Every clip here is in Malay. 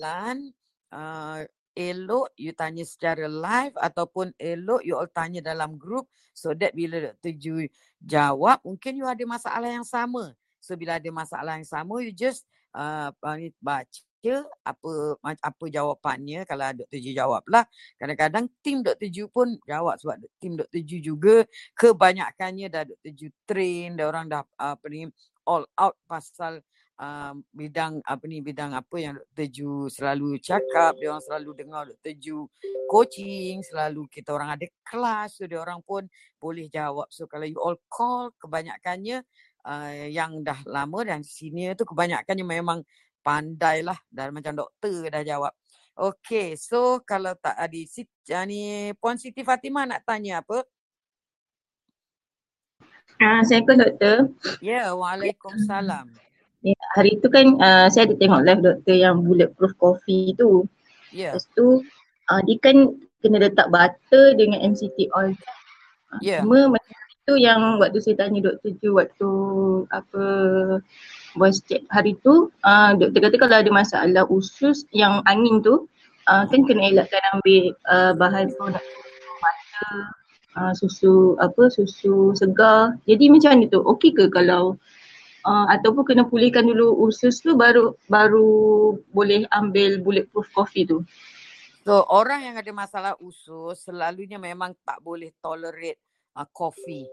soalan uh, elok you tanya secara live ataupun elok you all tanya dalam group so that bila Dr. Ju jawab mungkin you ada masalah yang sama. So bila ada masalah yang sama you just uh, baca apa apa jawapannya kalau Dr. Ju jawab lah. Kadang-kadang tim Dr. Ju pun jawab sebab tim Dr. Ju juga kebanyakannya dah Dr. Ju train, dah orang dah apa ni all out pasal uh, bidang apa ni bidang apa yang Dr. Ju selalu cakap, dia orang selalu dengar Dr. Ju coaching, selalu kita orang ada kelas, so dia orang pun boleh jawab. So kalau you all call kebanyakannya uh, yang dah lama dan senior tu kebanyakannya memang pandai lah dan macam doktor dah jawab. Okay, so kalau tak ada si, ni Puan Siti Fatimah nak tanya apa? Uh, Assalamualaikum doktor. Ya, yeah, Waalaikumsalam. Ya, hari tu kan uh, saya ada tengok live doktor yang bulletproof coffee tu. Ya. Yeah. Lepas tu uh, dia kan kena letak butter dengan MCT oil. Ya. Yeah. Cuma macam tu yang waktu saya tanya doktor Ju waktu apa voice check hari tu uh, doktor kata kalau ada masalah usus yang angin tu uh, kan kena elakkan ambil uh, bahan produk butter uh, susu apa susu segar jadi macam mana tu okey ke kalau uh, ataupun kena pulihkan dulu usus tu baru baru boleh ambil bulletproof coffee tu so orang yang ada masalah usus selalunya memang tak boleh tolerate uh, coffee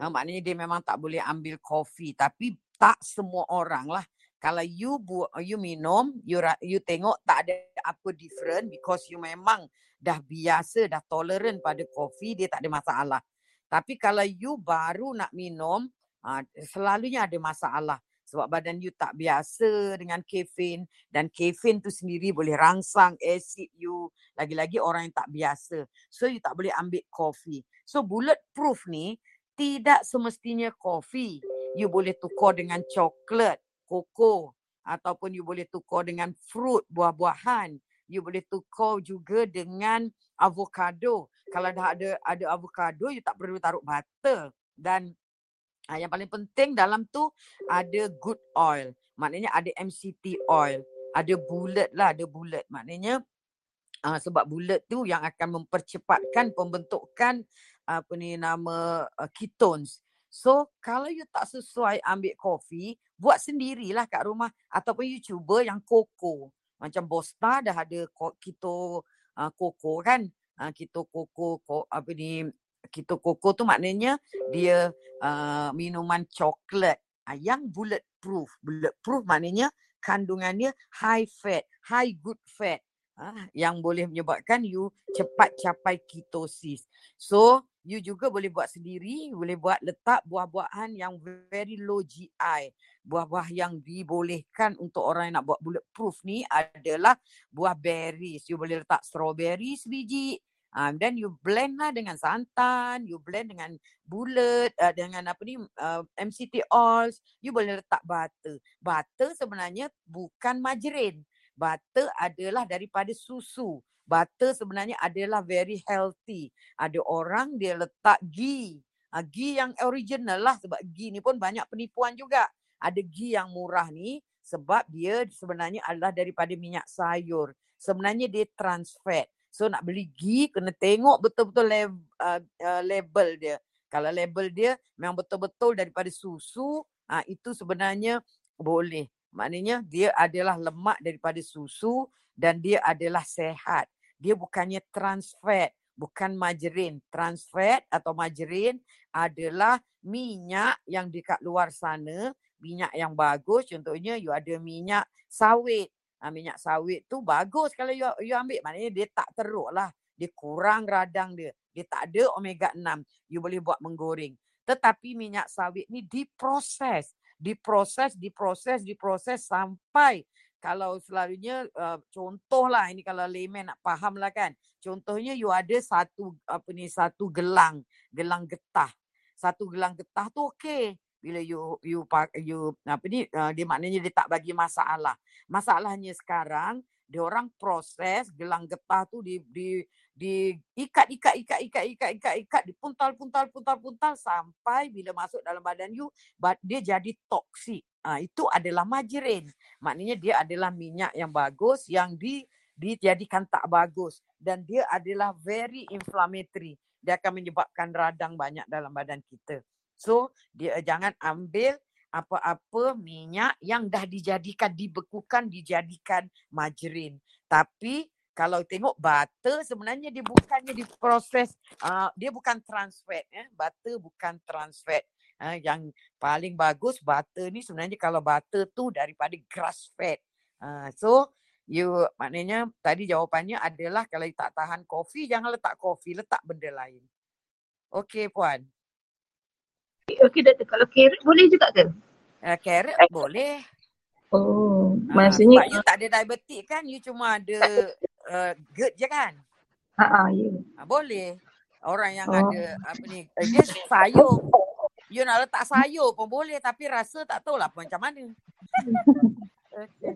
uh, maknanya dia memang tak boleh ambil coffee tapi tak semua orang lah. Kalau you bu you minum, you you tengok tak ada apa different because you memang dah biasa, dah tolerant pada kopi, dia tak ada masalah. Tapi kalau you baru nak minum, uh, selalunya ada masalah. Sebab badan you tak biasa dengan kafein dan kafein tu sendiri boleh rangsang acid you. Lagi-lagi orang yang tak biasa. So you tak boleh ambil kopi. So bulletproof ni tidak semestinya kopi you boleh tukar dengan coklat, koko ataupun you boleh tukar dengan fruit, buah-buahan. You boleh tukar juga dengan avocado. Kalau dah ada ada avocado, you tak perlu taruh butter. Dan uh, yang paling penting dalam tu ada good oil. Maknanya ada MCT oil. Ada bullet lah, ada bullet. Maknanya uh, sebab bullet tu yang akan mempercepatkan pembentukan apa ni nama uh, ketones. So kalau you tak sesuai ambil kopi, buat sendirilah kat rumah ataupun you cuba yang koko. Macam Bosta dah ada keto uh, koko kan. Uh, keto koko ko, apa ni keto koko tu maknanya dia uh, minuman coklat uh, yang bulletproof. Bulletproof maknanya kandungannya high fat, high good fat. Uh, yang boleh menyebabkan you cepat capai ketosis. So you juga boleh buat sendiri, boleh buat letak buah-buahan yang very low GI. Buah-buah yang dibolehkan untuk orang yang nak buat bulletproof ni adalah buah berries. You boleh letak strawberry sebiji. Um, then you blend lah dengan santan, you blend dengan bulat, uh, dengan apa ni, uh, MCT oils. You boleh letak butter. Butter sebenarnya bukan margarine. Butter adalah daripada susu butter sebenarnya adalah very healthy. Ada orang dia letak ghee. Ha, ghee yang original lah sebab ghee ni pun banyak penipuan juga. Ada ghee yang murah ni sebab dia sebenarnya adalah daripada minyak sayur. Sebenarnya dia trans fat. So nak beli ghee kena tengok betul-betul level, uh, uh, label dia. Kalau label dia memang betul-betul daripada susu, uh, itu sebenarnya boleh. Maknanya dia adalah lemak daripada susu dan dia adalah sehat dia bukannya trans fat, bukan margarin. Trans fat atau margarin adalah minyak yang dekat luar sana, minyak yang bagus. Contohnya you ada minyak sawit. Ha, minyak sawit tu bagus kalau you, you ambil. Maknanya dia tak teruk lah. Dia kurang radang dia. Dia tak ada omega 6. You boleh buat menggoreng. Tetapi minyak sawit ni diproses. Diproses, diproses, diproses sampai kalau selalunya uh, contohlah ini kalau layman nak faham lah kan. Contohnya you ada satu apa ni satu gelang, gelang getah. Satu gelang getah tu okey. Bila you you you apa ni uh, dia maknanya dia tak bagi masalah. Masalahnya sekarang dia orang proses gelang getah tu di di di ikat ikat ikat ikat ikat ikat ikat dipuntal puntal puntal puntal sampai bila masuk dalam badan you dia jadi toksik. Ah itu adalah majerin. Maknanya dia adalah minyak yang bagus yang di dijadikan tak bagus dan dia adalah very inflammatory. Dia akan menyebabkan radang banyak dalam badan kita. So dia jangan ambil apa-apa minyak yang dah dijadikan dibekukan dijadikan majerin. Tapi kalau tengok butter sebenarnya dia bukannya diproses uh, dia bukan trans fat eh. Butter bukan trans fat. Uh, yang paling bagus butter ni sebenarnya kalau butter tu daripada grass fat. Uh, so you maknanya tadi jawapannya adalah kalau you tak tahan kopi jangan letak kopi letak benda lain. Okey puan okey doktor kalau carrot boleh juga ke uh, carrot boleh Oh, uh, maksudnya sebab you tak ada diabetik kan, you cuma ada uh, GERD je kan? Ha ah, ya. Ha, boleh. Orang yang oh. ada apa ni, uh, dia sayur. You nak letak sayur pun boleh tapi rasa tak tahulah macam mana. okay.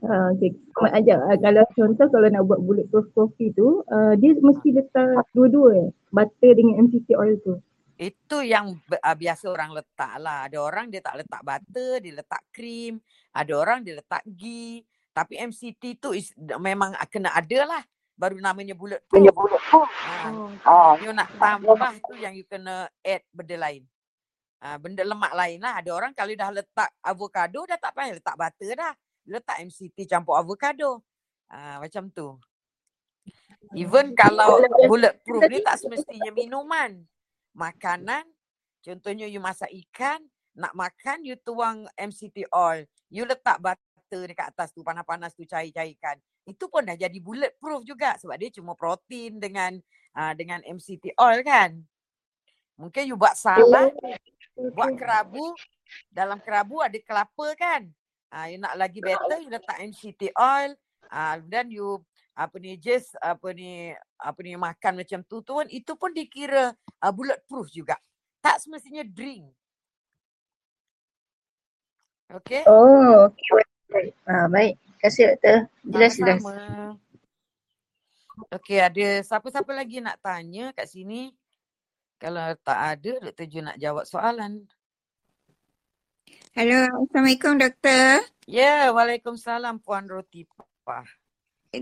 Uh, okay. Uh, kalau contoh kalau nak buat bulletproof coffee tu, uh, dia mesti letak dua-dua eh? Butter dengan MCT oil tu. Itu yang uh, biasa orang letak lah. Ada orang dia tak letak butter, dia letak krim. Ada orang dia letak ghee. Tapi MCT tu is, memang kena ada lah. Baru namanya. Punya bullet proof. Ha. Oh. You nak tambah tu yang you kena add benda lain. Ha, benda lemak lain lah. Ada orang kalau dah letak avocado dah tak payah letak butter dah. Letak MCT campur avocado. Ha, macam tu. Even kalau bullet proof ni tak semestinya minuman. Makanan. Contohnya you masak ikan. Nak makan you tuang MCT oil. You letak butter dekat atas tu panas-panas tu cair-cairkan. Itu pun dah jadi bulletproof juga sebab dia cuma protein dengan uh, dengan MCT oil kan. Mungkin you buat salat, buat kerabu, dalam kerabu ada kelapa kan. Uh, you nak lagi better, you letak MCT oil uh, dan you apa ni just apa ni apa ni makan macam tu tu kan itu pun dikira uh, bulletproof juga. Tak semestinya drink. Okay. Oh, okay. Ah, baik. Terima kasih doktor. Jelas jelas. Okey, ada siapa-siapa lagi nak tanya kat sini? Kalau tak ada, Doktor Ju nak jawab soalan. Hello, Assalamualaikum Doktor. Ya, yeah, Waalaikumsalam Puan Roti Papa.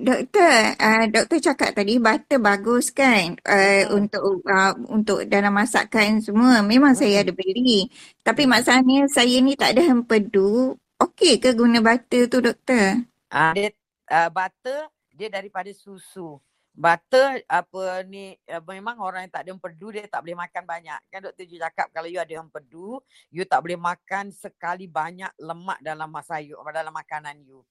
Doktor, uh, doktor cakap tadi butter bagus kan uh, hmm. untuk uh, untuk dalam masakan semua. Memang hmm. saya ada beli. Tapi masalahnya saya ni tak ada hempedu. Okey ke guna butter tu doktor? Ah uh, dia uh, butter dia daripada susu. Butter apa ni uh, memang orang yang tak ada empedu dia tak boleh makan banyak. Kan doktor je cakap kalau you ada empedu, you tak boleh makan sekali banyak lemak dalam sayur dalam makanan you.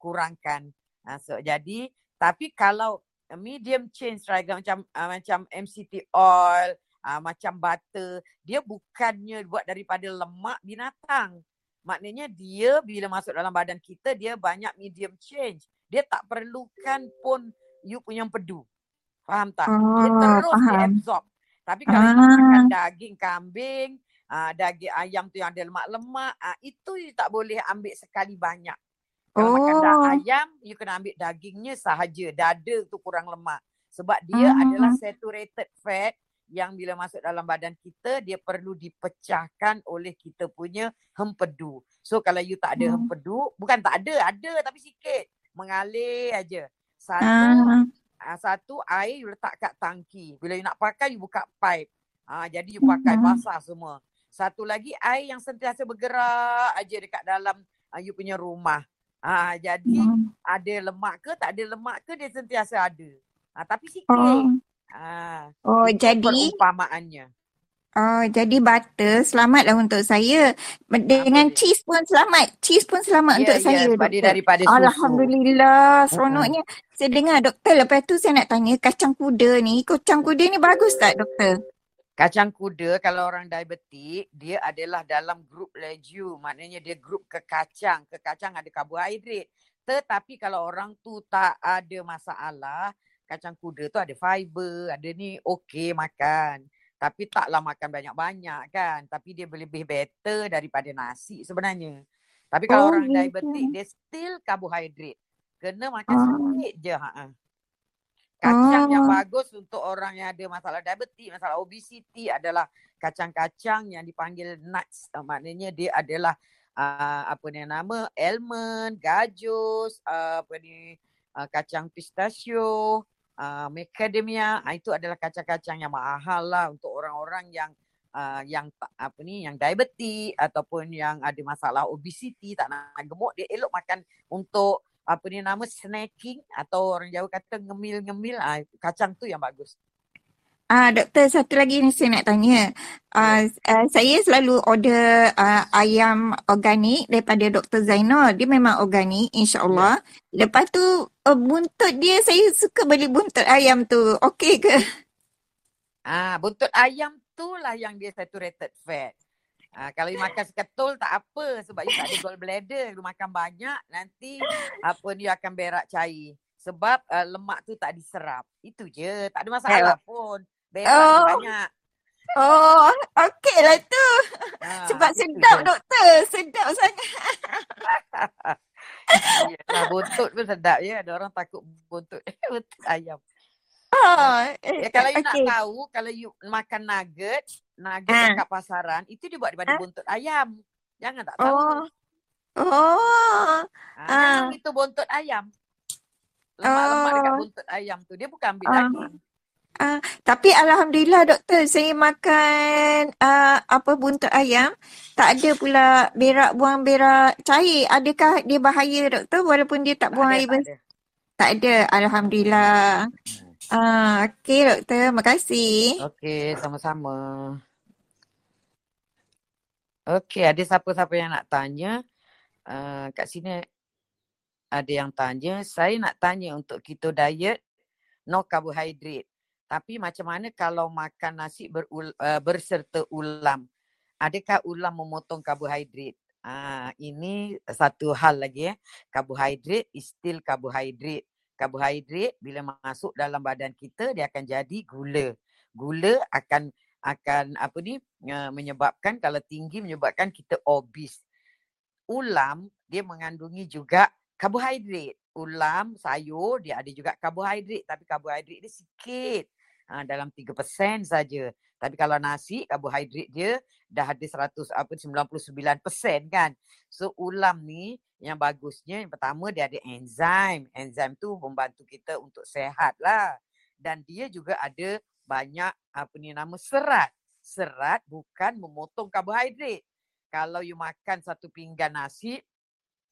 Kurangkan. Uh, so, jadi tapi kalau medium chain striker macam uh, macam MCT oil, uh, macam butter, dia bukannya buat daripada lemak binatang. Maknanya dia bila masuk dalam badan kita dia banyak medium change. Dia tak perlukan pun you punya empedu. Faham tak? Oh, dia terus faham. dia absorb. Tapi kalau ah. makan daging kambing, uh, daging ayam tu yang ada lemak-lemak, uh, itu you tak boleh ambil sekali banyak. Kalau oh. makan ayam, you kena ambil dagingnya sahaja. Dada tu kurang lemak. Sebab dia uh. adalah saturated fat yang bila masuk dalam badan kita dia perlu dipecahkan oleh kita punya hempedu. So kalau you tak ada hmm. hempedu, bukan tak ada, ada tapi sikit. Mengalir aja. Satu uh. Uh, satu air you letak kat tangki. Bila you nak pakai you buka pipe. Uh, jadi you pakai uh. basah semua. Satu lagi air yang sentiasa bergerak aja dekat dalam uh, you punya rumah. Uh, jadi uh. ada lemak ke tak ada lemak ke dia sentiasa ada. Uh, tapi sikit. Uh. Ah, oh jadi perumpamaannya. Oh jadi butter selamatlah untuk saya. Dengan Apa cheese pun selamat. Cheese pun selamat yeah, untuk yeah, saya. Sebab dia daripada susu. Alhamdulillah seronoknya. Uh-huh. Saya dengar doktor lepas tu saya nak tanya kacang kuda ni. Kacang kuda ni bagus tak doktor? Kacang kuda kalau orang diabetik dia adalah dalam grup leju. Maknanya dia grup kekacang. Kekacang ada karbohidrat. Tetapi kalau orang tu tak ada masalah, kacang kuda tu ada fiber, ada ni okey makan. Tapi taklah makan banyak-banyak kan. Tapi dia lebih better daripada nasi sebenarnya. Tapi kalau oh, orang diabetik, dia still karbohidrat. Kena makan oh. sikit je. Ha. Kacang oh. yang bagus untuk orang yang ada masalah diabetes, masalah obesity adalah kacang-kacang yang dipanggil nuts. Uh, maknanya dia adalah uh, apa ni nama almond, gajus, uh, apa ni uh, kacang pistachio, uh, macadamia. Uh, itu adalah kacang-kacang yang mahal lah untuk orang-orang yang uh, yang apa ni yang diabetes ataupun yang ada masalah obesity tak nak gemuk dia elok makan untuk apa ni nama snacking atau orang Jawa kata ngemil-ngemil ah kacang tu yang bagus. Ah uh, doktor satu lagi ni saya nak tanya. Uh, uh, saya selalu order uh, ayam organik daripada Dr. Zainal. Dia memang organik insya-Allah. Yeah. Lepas tu uh, buntut dia saya suka beli buntut ayam tu. Okey ke? Ah uh, buntut ayam tu lah yang dia saturated fat. Ha, kalau you makan seketul tak apa sebab you tak ada gallbladder. You makan banyak nanti apa ni akan berak cair. Sebab uh, lemak tu tak diserap. Itu je. Tak ada masalah pun. Berak oh. banyak. Oh, okey lah tu. Ha, sebab sedap je. doktor. Sedap sangat. ya, buntut pun sedap ya. Ada orang takut buntut. buntut ayam. Oh, ya, kalau you okay. nak tahu, kalau you makan nugget, nugget ha. dekat pasaran, itu dia buat daripada ha? buntut ayam. Jangan tak tahu. Oh. Oh. Ha, uh. Jangan itu buntut ayam. Lemak-lemak oh. dekat buntut ayam tu. Dia bukan ambil uh. daging. Uh, tapi Alhamdulillah doktor saya makan uh, apa buntut ayam tak ada pula berak buang berak cair. Adakah dia bahaya doktor walaupun dia tak, tak buang ada, air bersih? Tak ada. Alhamdulillah. Ah, okey doktor, makasih. Okey, sama-sama. Okey, ada siapa-siapa yang nak tanya? Uh, kat sini ada yang tanya. Saya nak tanya untuk keto diet, no carbohydrate. Tapi macam mana kalau makan nasi berul, uh, berserta ulam? Adakah ulam memotong karbohidrat? Ah, ini satu hal lagi ya. Karbohidrat is still karbohidrat karbohidrat bila masuk dalam badan kita dia akan jadi gula. Gula akan akan apa ni menyebabkan kalau tinggi menyebabkan kita obes. Ulam dia mengandungi juga karbohidrat. Ulam, sayur dia ada juga karbohidrat tapi karbohidrat dia sikit. Ha, dalam 3% saja. Tapi kalau nasi karbohidrat dia dah ada 100 apa 99% kan. So ulam ni yang bagusnya yang pertama dia ada enzim. Enzim tu membantu kita untuk sehat lah. Dan dia juga ada banyak apa ni nama serat. Serat bukan memotong karbohidrat. Kalau you makan satu pinggan nasi,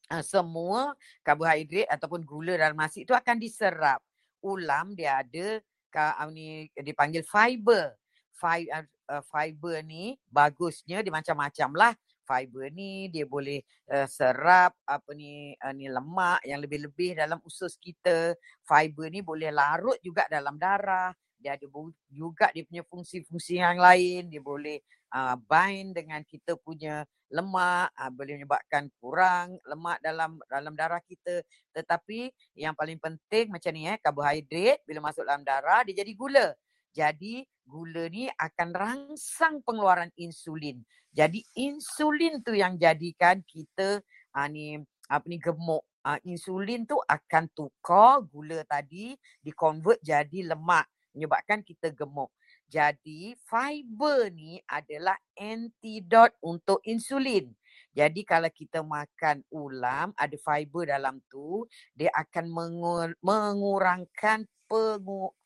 uh, semua karbohidrat ataupun gula dalam nasi itu akan diserap. Ulam dia ada ni dipanggil fiber. Fiber, uh, fiber ni bagusnya dia macam-macam lah. Fiber ni dia boleh uh, serap apa ni uh, ni lemak yang lebih-lebih dalam usus kita. Fiber ni boleh larut juga dalam darah. Dia ada juga dia punya fungsi-fungsi yang lain. Dia boleh uh, bind dengan kita punya lemak uh, boleh menyebabkan kurang lemak dalam dalam darah kita. Tetapi yang paling penting macam ni eh karbohidrat bila masuk dalam darah dia jadi gula. Jadi gula ni akan rangsang pengeluaran insulin. Jadi insulin tu yang jadikan kita uh, ni apa ni gemuk. Uh, insulin tu akan tukar gula tadi dikonvert jadi lemak menyebabkan kita gemuk. Jadi fiber ni adalah antidot untuk insulin. Jadi kalau kita makan ulam ada fiber dalam tu dia akan mengurangkan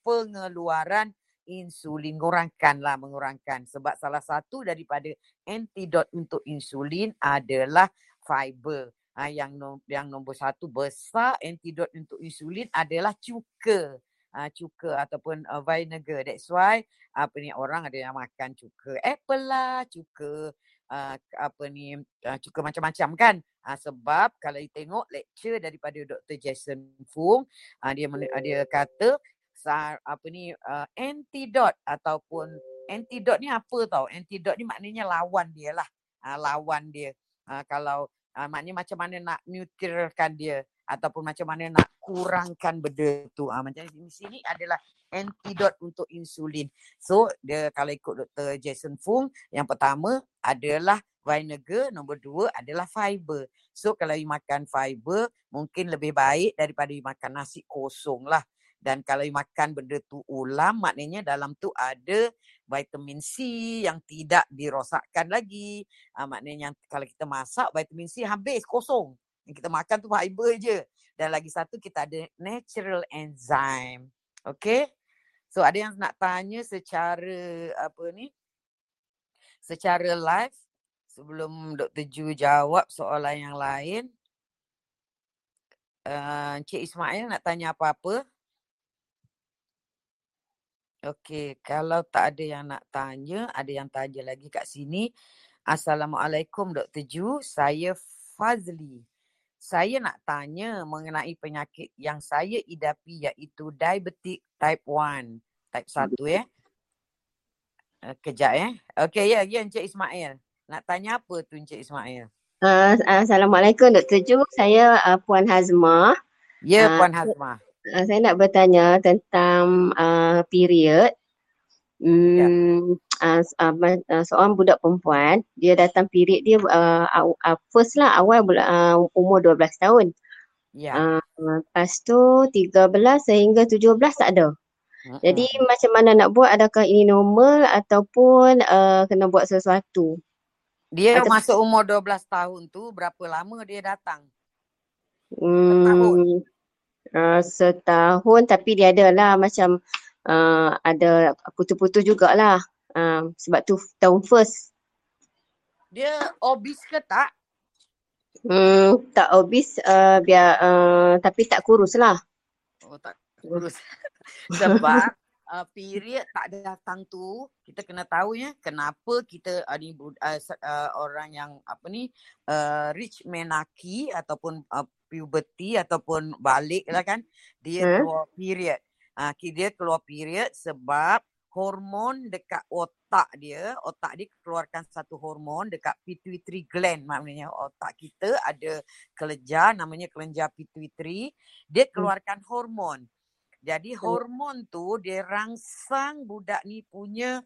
pengeluaran insulin ngurangkanlah mengurangkan sebab salah satu daripada antidot untuk insulin adalah fiber. Ha, yang no, yang nombor satu besar antidot untuk insulin adalah cuka. Ha, cuka ataupun uh, vinegar. That's why apa ni orang ada yang makan cuka apple lah cuka uh, apa ni uh, cuka macam-macam kan? Uh, sebab kalau you tengok lecture daripada Dr Jason Fung uh, dia dia kata apa ni uh, antidot ataupun antidot ni apa tau antidot ni maknanya lawan dia lah uh, lawan dia uh, kalau uh, maknanya macam mana nak neutralkan dia ataupun macam mana nak kurangkan benda tu uh, macam di sini adalah antidot untuk insulin so dia kalau ikut Dr Jason Fung yang pertama adalah vinegar. Nombor dua adalah fiber. So kalau you makan fiber, mungkin lebih baik daripada you makan nasi kosong lah. Dan kalau you makan benda tu ulam, maknanya dalam tu ada vitamin C yang tidak dirosakkan lagi. Uh, maknanya kalau kita masak, vitamin C habis, kosong. Yang kita makan tu fiber je. Dan lagi satu, kita ada natural enzyme. Okay? So ada yang nak tanya secara apa ni? Secara live sebelum Dr. Ju jawab soalan yang lain. Encik Ismail nak tanya apa-apa? Okey, kalau tak ada yang nak tanya, ada yang tanya lagi kat sini. Assalamualaikum Dr. Ju, saya Fazli. Saya nak tanya mengenai penyakit yang saya idapi iaitu diabetic type 1. Type 1 ya. Uh, kejap ya. Okey, ya, ya Encik Ismail. Nak tanya apa tu Encik Ismail? Uh, Assalamualaikum Dr. Ju, saya uh, Puan Hazma. Ya, uh, Puan Hazma. Uh, saya nak bertanya tentang uh, period. Hmm, ya. uh, uh, seorang budak perempuan, dia datang period dia uh, uh, first lah awal uh, umur 12 tahun. Ya. Uh, lepas tu 13 sehingga 17 tak ada. Uh-huh. Jadi macam mana nak buat? Adakah ini normal ataupun uh, kena buat sesuatu? Dia Atau... masuk umur 12 tahun tu berapa lama dia datang? Hmm, uh, setahun tapi dia ada lah macam uh, ada putus-putus jugalah uh, sebab tu tahun first. Dia obis ke tak? Hmm, tak obis uh, biar uh, tapi tak kurus lah. Oh tak kurus. sebab uh, period tak datang tu kita kena tahu ya kenapa kita uh, ni uh, uh, orang yang apa ni uh, rich menaki ataupun uh, puberty ataupun balik lah kan dia hmm? keluar period. Ah uh, dia keluar period sebab hormon dekat otak dia, otak dia keluarkan satu hormon dekat pituitary gland maknanya otak kita ada kelenjar namanya kelenjar pituitary, dia hmm. keluarkan hmm. hormon. Jadi hormon tu dia rangsang budak ni punya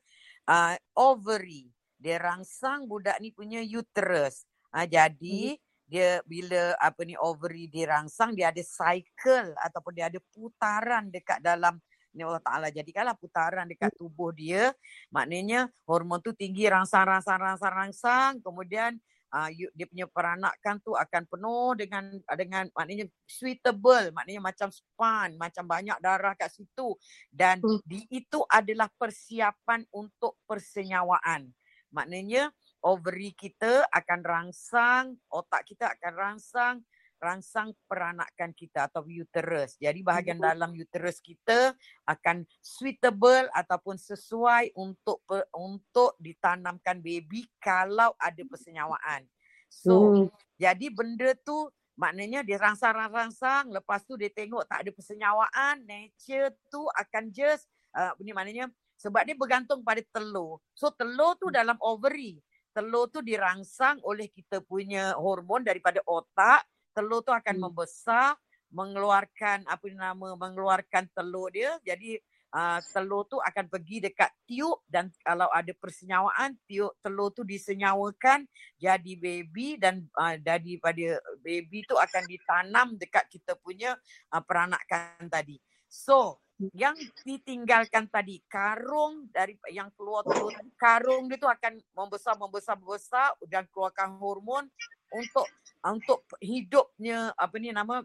uh, ovary, dia rangsang budak ni punya uterus. Uh, jadi hmm. dia bila apa ni ovary dirangsang dia ada cycle ataupun dia ada putaran dekat dalam ni Allah Taala jadikanlah putaran dekat tubuh dia. Maknanya hormon tu tinggi rangsang rangsang rangsang rangsang. Kemudian uh, dia punya peranakan tu akan penuh dengan dengan maknanya suitable maknanya macam span macam banyak darah kat situ dan hmm. di itu adalah persiapan untuk persenyawaan maknanya ovary kita akan rangsang, otak kita akan rangsang, rangsang peranakan kita atau uterus. Jadi bahagian dalam uterus kita akan suitable ataupun sesuai untuk untuk ditanamkan baby kalau ada persenyawaan. So, hmm. jadi benda tu maknanya dia rangsang-rangsang, lepas tu dia tengok tak ada persenyawaan, nature tu akan just uh, ini maknanya sebab dia bergantung pada telur. So telur tu hmm. dalam ovary telur tu dirangsang oleh kita punya hormon daripada otak. Telur tu akan hmm. membesar, mengeluarkan apa nama, mengeluarkan telur dia. Jadi uh, telur tu akan pergi dekat tiup dan kalau ada persenyawaan, tiup telur tu disenyawakan jadi baby dan uh, daripada baby tu akan ditanam dekat kita punya uh, peranakan tadi. So, yang ditinggalkan tadi karung dari yang keluar telur karung dia tu akan membesar membesar membesar dan keluarkan hormon untuk untuk hidupnya apa ni nama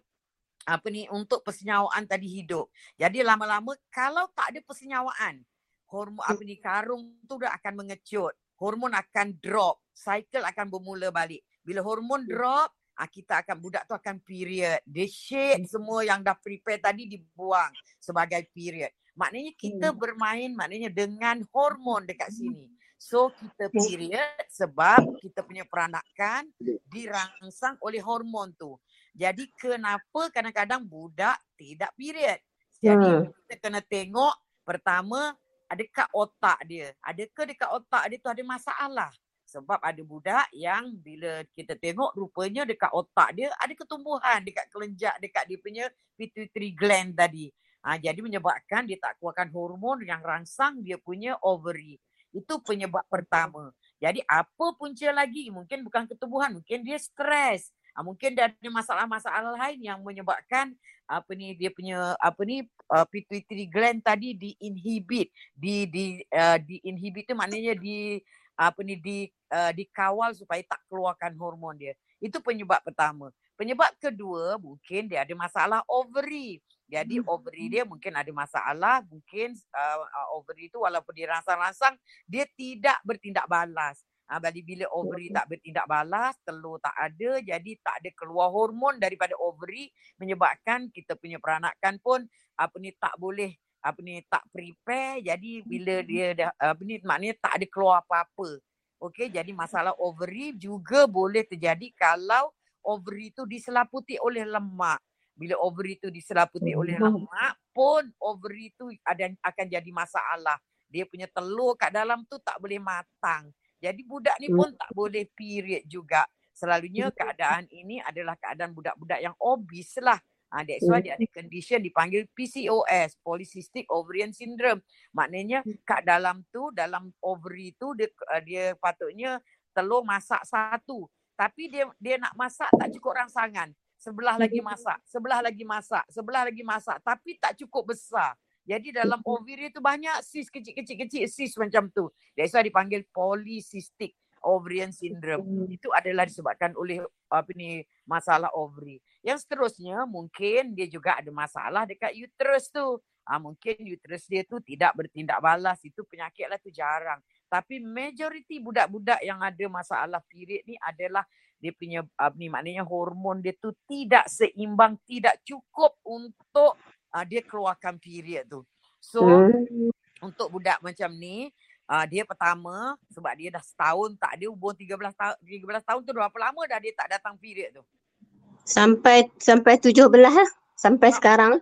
apa ni untuk persenyawaan tadi hidup. Jadi lama-lama kalau tak ada persenyawaan hormon apa ni karung tu dah akan mengecut. Hormon akan drop, cycle akan bermula balik. Bila hormon drop, ah kita akan budak tu akan period. Dia shade hmm. semua yang dah prepare tadi dibuang sebagai period. Maknanya kita hmm. bermain maknanya dengan hormon dekat hmm. sini. So kita period sebab kita punya peranakan dirangsang oleh hormon tu. Jadi kenapa kadang-kadang budak tidak period? Jadi kita kena tengok pertama adakah otak dia? Adakah dekat otak dia tu ada masalah? Sebab ada budak yang bila kita tengok rupanya dekat otak dia ada ketumbuhan dekat kelenjak dekat dia punya pituitary gland tadi. Ha, jadi menyebabkan dia tak keluarkan hormon yang rangsang dia punya ovary. Itu penyebab pertama. Jadi apa punca lagi? Mungkin bukan ketubuhan, mungkin dia stres. Uh, mungkin dia ada masalah-masalah lain yang menyebabkan apa ni dia punya apa ni uh, pituitary gland tadi diinhibit di di uh, diinhibit tu maknanya di apa ni di uh, dikawal supaya tak keluarkan hormon dia. Itu penyebab pertama. Penyebab kedua mungkin dia ada masalah ovary. Jadi hmm. ovary dia mungkin ada masalah mungkin uh, ovary itu walaupun dia rangsang-rangsang dia tidak bertindak balas. Ha, bagi bila ovary tak bertindak balas, telur tak ada, jadi tak ada keluar hormon daripada ovary menyebabkan kita punya peranakan pun apa ni tak boleh apa ni tak prepare jadi bila dia dah apa ni maknanya tak ada keluar apa-apa. Okey, jadi masalah ovary juga boleh terjadi kalau ovary itu diselaputi oleh lemak. Bila ovary itu diselaputi oleh lemak pun ovary itu ada akan jadi masalah. Dia punya telur kat dalam tu tak boleh matang. Jadi budak ni pun tak boleh period juga. Selalunya keadaan ini adalah keadaan budak-budak yang obese lah. Ha, that's why dia ada condition dipanggil PCOS, Polycystic Ovarian Syndrome. Maknanya kat dalam tu, dalam ovary tu dia, uh, dia patutnya telur masak satu. Tapi dia dia nak masak tak cukup rangsangan. Sebelah lagi masak, sebelah lagi masak, sebelah lagi masak. Tapi tak cukup besar. Jadi dalam ovary tu banyak sis kecil-kecil-kecil sis macam tu. That's why dipanggil polycystic ovarian syndrome. Itu adalah disebabkan oleh apa ni masalah ovary. Yang seterusnya mungkin dia juga ada masalah dekat uterus tu. Ha, mungkin uterus dia tu tidak bertindak balas. Itu penyakit lah tu jarang. Tapi majoriti budak-budak yang ada masalah period ni adalah dia punya apa ni maknanya hormon dia tu tidak seimbang, tidak cukup untuk uh, dia keluarkan period tu. So hmm. untuk budak macam ni uh, dia pertama sebab dia dah setahun tak ada hubung 13 tahun 13 tahun tu berapa lama dah dia tak datang period tu? Sampai sampai 17 lah. Sampai sekarang.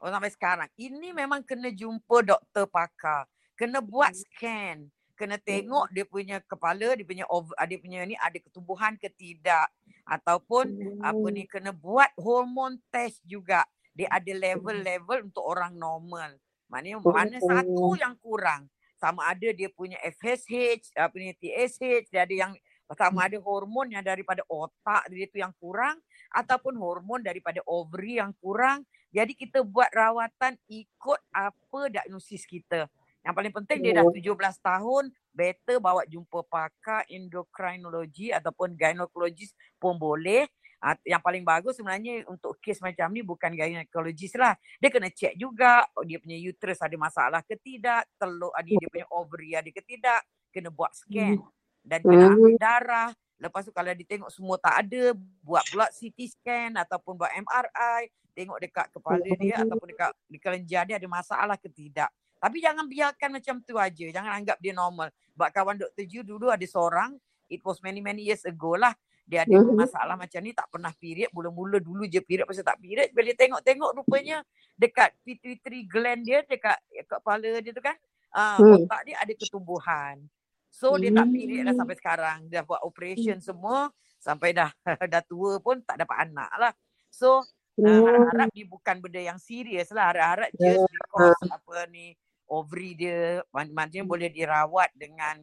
Oh sampai sekarang. Ini memang kena jumpa doktor pakar. Kena buat scan. Kena tengok dia punya kepala, dia punya over, dia punya ni ada ketumbuhan ke tidak ataupun hmm. apa ni kena buat hormon test juga dia ada level-level untuk orang normal. Maknanya mana satu yang kurang. Sama ada dia punya FSH, apa ni TSH, dia ada yang sama ada hormon yang daripada otak dia tu yang kurang ataupun hormon daripada ovary yang kurang. Jadi kita buat rawatan ikut apa diagnosis kita. Yang paling penting dia dah 17 tahun, better bawa jumpa pakar endokrinologi ataupun gynecologist pun boleh Uh, yang paling bagus sebenarnya untuk kes macam ni bukan gynecologist lah. Dia kena check juga oh, dia punya uterus ada masalah ke tidak, telur ada dia punya ovary ada ke tidak, kena buat scan dan kena ambil darah. Lepas tu kalau dia tengok semua tak ada, buat pula CT scan ataupun buat MRI, tengok dekat kepala dia ataupun dekat di kelenjar dia ada masalah ke tidak. Tapi jangan biarkan macam tu aja. Jangan anggap dia normal. Sebab kawan Dr. Ju dulu ada seorang, it was many many years ago lah dia ada mm-hmm. masalah macam ni tak pernah period mula-mula dulu je period pasal tak period bila tengok-tengok rupanya dekat pituitary gland dia dekat, kepala dia tu kan uh, mm. otak dia ada ketumbuhan so mm. dia tak period dah sampai sekarang dia buat operation mm. semua sampai dah dah tua pun tak dapat anak lah so uh, harap-harap dia bukan benda yang serius lah harap-harap just because apa ni ovary dia macam boleh dirawat dengan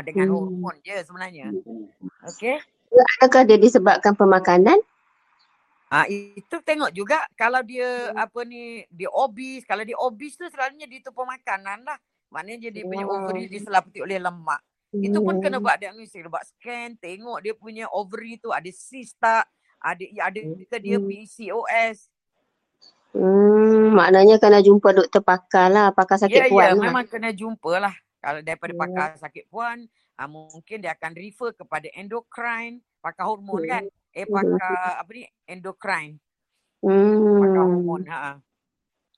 dengan hormon je sebenarnya. Okay. Adakah dia disebabkan pemakanan? Ah itu tengok juga kalau dia hmm. apa ni dia obes, kalau dia obes tu selalunya dia tu pemakanan lah. Maknanya dia punya wow. ovary diselaputi oleh lemak. Hmm. Itu pun kena hmm. buat diagnosis, buat scan, tengok dia punya ovary tu ada cyst tak, ada ada ke dia hmm. PCOS. Hmm, maknanya kena jumpa doktor pakar lah, pakar sakit yeah, puan yeah, lah. memang kena jumpa lah. Kalau daripada hmm. pakar sakit puan, uh, mungkin dia akan refer kepada endocrine, pakar hormon kan? Eh hmm. pakar apa ni? Endocrine. Hmm. Pakar hormon. Ha.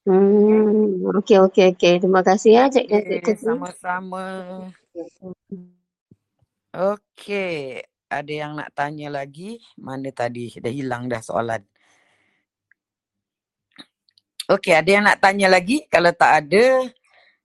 Hmm. Okey okey okey. Terima kasih ya Cik okay, Sama-sama. Okey, ada yang nak tanya lagi? Mana tadi? Dah hilang dah soalan. Okey, ada yang nak tanya lagi? Kalau tak ada,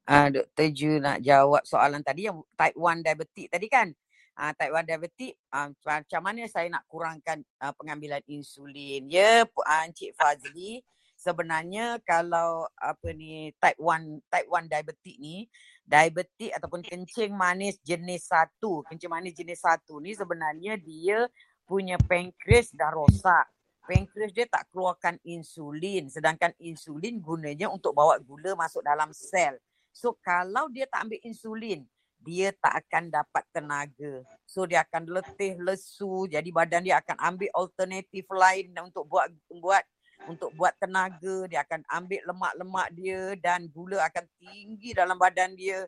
uh, Dr. Ju nak jawab soalan tadi yang type 1 diabetes tadi kan. Uh, type 1 diabetes, uh, macam mana saya nak kurangkan uh, pengambilan insulin? Ya, uh, Encik Fazli, sebenarnya kalau apa ni type 1 type 1 diabetik ni diabetik ataupun kencing manis jenis satu kencing manis jenis satu ni sebenarnya dia punya pankreas dah rosak pankreas dia tak keluarkan insulin sedangkan insulin gunanya untuk bawa gula masuk dalam sel so kalau dia tak ambil insulin dia tak akan dapat tenaga. So dia akan letih, lesu. Jadi badan dia akan ambil alternatif lain untuk buat buat untuk buat tenaga, dia akan ambil lemak-lemak dia dan gula akan tinggi dalam badan dia.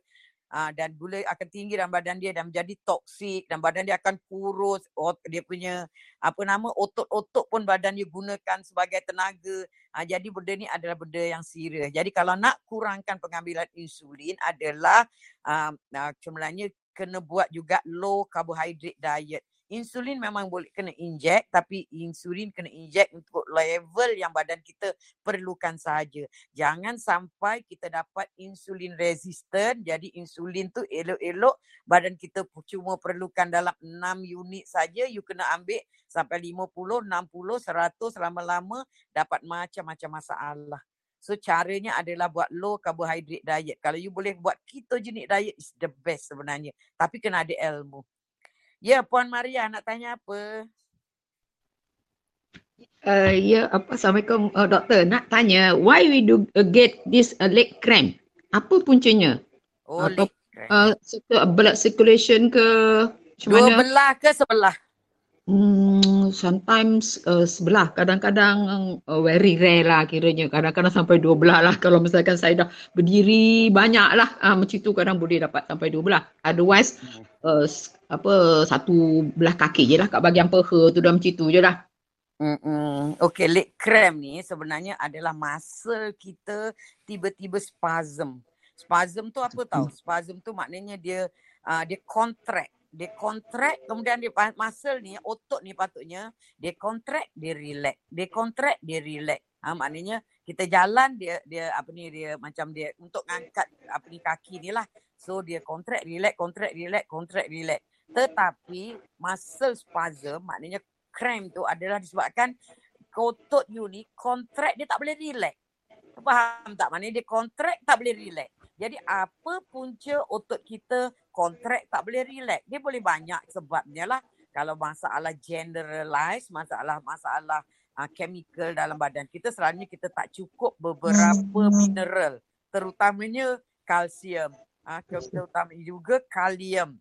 Uh, dan gula akan tinggi dalam badan dia dan menjadi toksik dan badan dia akan kurus. Dia punya apa nama otot-otot pun badan dia gunakan sebagai tenaga. Uh, jadi benda ni adalah benda yang serius jadi kalau nak kurangkan pengambilan insulin adalah uh, uh, sebenarnya kena buat juga low carbohydrate diet insulin memang boleh kena injek tapi insulin kena injek untuk level yang badan kita perlukan saja. Jangan sampai kita dapat insulin resistant jadi insulin tu elok-elok badan kita cuma perlukan dalam 6 unit saja you kena ambil sampai 50, 60, 100 lama-lama dapat macam-macam masalah. So caranya adalah buat low carbohydrate diet. Kalau you boleh buat ketogenic diet is the best sebenarnya. Tapi kena ada ilmu. Ya, Puan Maria nak tanya apa? Uh, ya, apa Assalamualaikum uh, doktor. Nak tanya why we do uh, get this uh, leg cramp? Apa puncanya? Oh, Atau, leg cramp. Uh, blood circulation ke Dua mana? belah ke sebelah? Hmm, sometimes uh, sebelah, kadang-kadang uh, very rare lah kiranya. Kadang-kadang sampai dua belah lah kalau misalkan saya dah berdiri banyak lah. Uh, macam tu kadang boleh dapat sampai dua belah. Otherwise, uh, apa satu belah kaki je lah kat bahagian peha tu dah macam tu je lah. Mm-mm. Okay, leg cramp ni sebenarnya adalah muscle kita tiba-tiba spasm. Spasm tu apa tau? Spasm tu maknanya dia uh, dia contract dia contract kemudian dia muscle ni otot ni patutnya dia contract dia relax. Dia contract dia relax. Ha maknanya kita jalan dia dia apa ni dia macam dia untuk ngangkat apa ni kaki ni lah. So dia contract relax contract relax contract relax. Tetapi muscle spasm maknanya cramp tu adalah disebabkan otot you ni contract dia tak boleh relax. Faham tak? Maknanya dia contract tak boleh relax jadi apa punca otot kita kontrak tak boleh relax? Dia boleh banyak sebabnya lah. Kalau masalah generalize, masalah-masalah uh, chemical dalam badan kita, selalunya kita tak cukup beberapa hmm. mineral. Terutamanya kalsium. Uh, terutamanya juga kalium.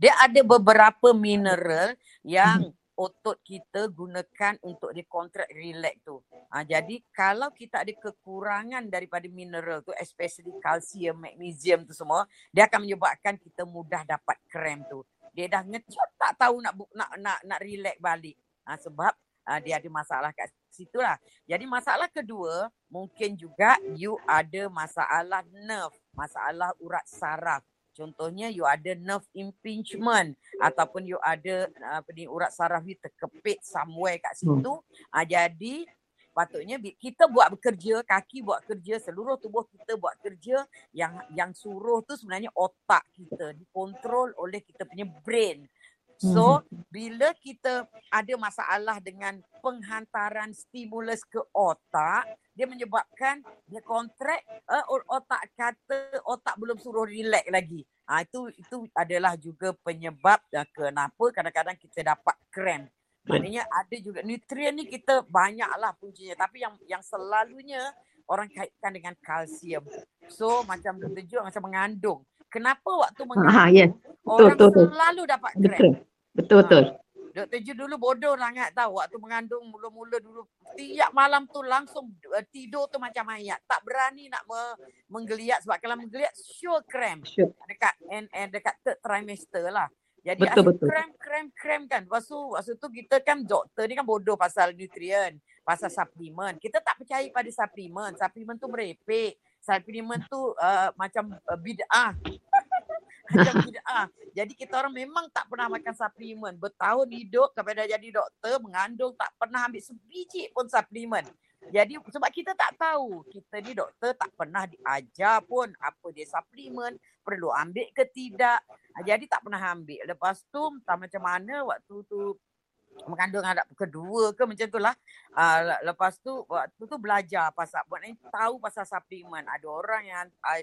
Dia ada beberapa mineral yang otot kita gunakan untuk dikontrak relax tu. Ha, jadi kalau kita ada kekurangan daripada mineral tu, especially kalsium, magnesium tu semua, dia akan menyebabkan kita mudah dapat krem tu. Dia dah ngecut tak tahu nak nak nak nak relax balik. Ha, sebab ha, dia ada masalah kat situ lah. Jadi masalah kedua, mungkin juga you ada masalah nerve, masalah urat saraf. Contohnya you ada nerve impingement ataupun you ada apa ni urat saraf you terkepit somewhere kat hmm. situ. Hmm. Uh, jadi patutnya kita buat bekerja, kaki buat kerja, seluruh tubuh kita buat kerja yang yang suruh tu sebenarnya otak kita dikontrol oleh kita punya brain. So hmm. bila kita ada masalah dengan penghantaran stimulus ke otak, dia menyebabkan dia kontrak uh, otak kata otak belum suruh relax lagi. Ha, itu itu adalah juga penyebab uh, kenapa kadang-kadang kita dapat cramp. Maknanya ada juga nutrien ni kita banyaklah puncinya tapi yang yang selalunya orang kaitkan dengan kalsium. So macam kita macam mengandung. Kenapa waktu ha, mengandung ha, yeah. orang betul, betul. selalu dapat cramp? Betul. Betul betul. Ha. Doktor Ju dulu bodoh sangat tahu waktu mengandung mula-mula dulu tiap malam tu langsung uh, tidur tu macam mayat. Tak berani nak me- menggeliat sebab kalau menggeliat sure cramp. Sure. Dekat and, and dekat third trimester lah. Jadi betul, betul. cramp cramp cramp kan. Lepas tu, waktu tu kita kan doktor ni kan bodoh pasal nutrien, pasal suplemen. Kita tak percaya pada suplemen. Suplemen tu merepek. Suplemen tu uh, macam uh, bid'ah. macam bid'ah. Jadi kita orang memang tak pernah makan suplemen. Bertahun hidup sampai dah jadi doktor, mengandung tak pernah ambil sebiji pun suplemen. Jadi sebab kita tak tahu, kita ni doktor tak pernah diajar pun apa dia suplemen, perlu ambil ke tidak. Jadi tak pernah ambil. Lepas tu tak macam mana waktu tu mengandung anak kedua ke macam tu lah. Uh, lepas tu waktu tu belajar pasal buat ni tahu pasal supplement. Ada orang yang uh,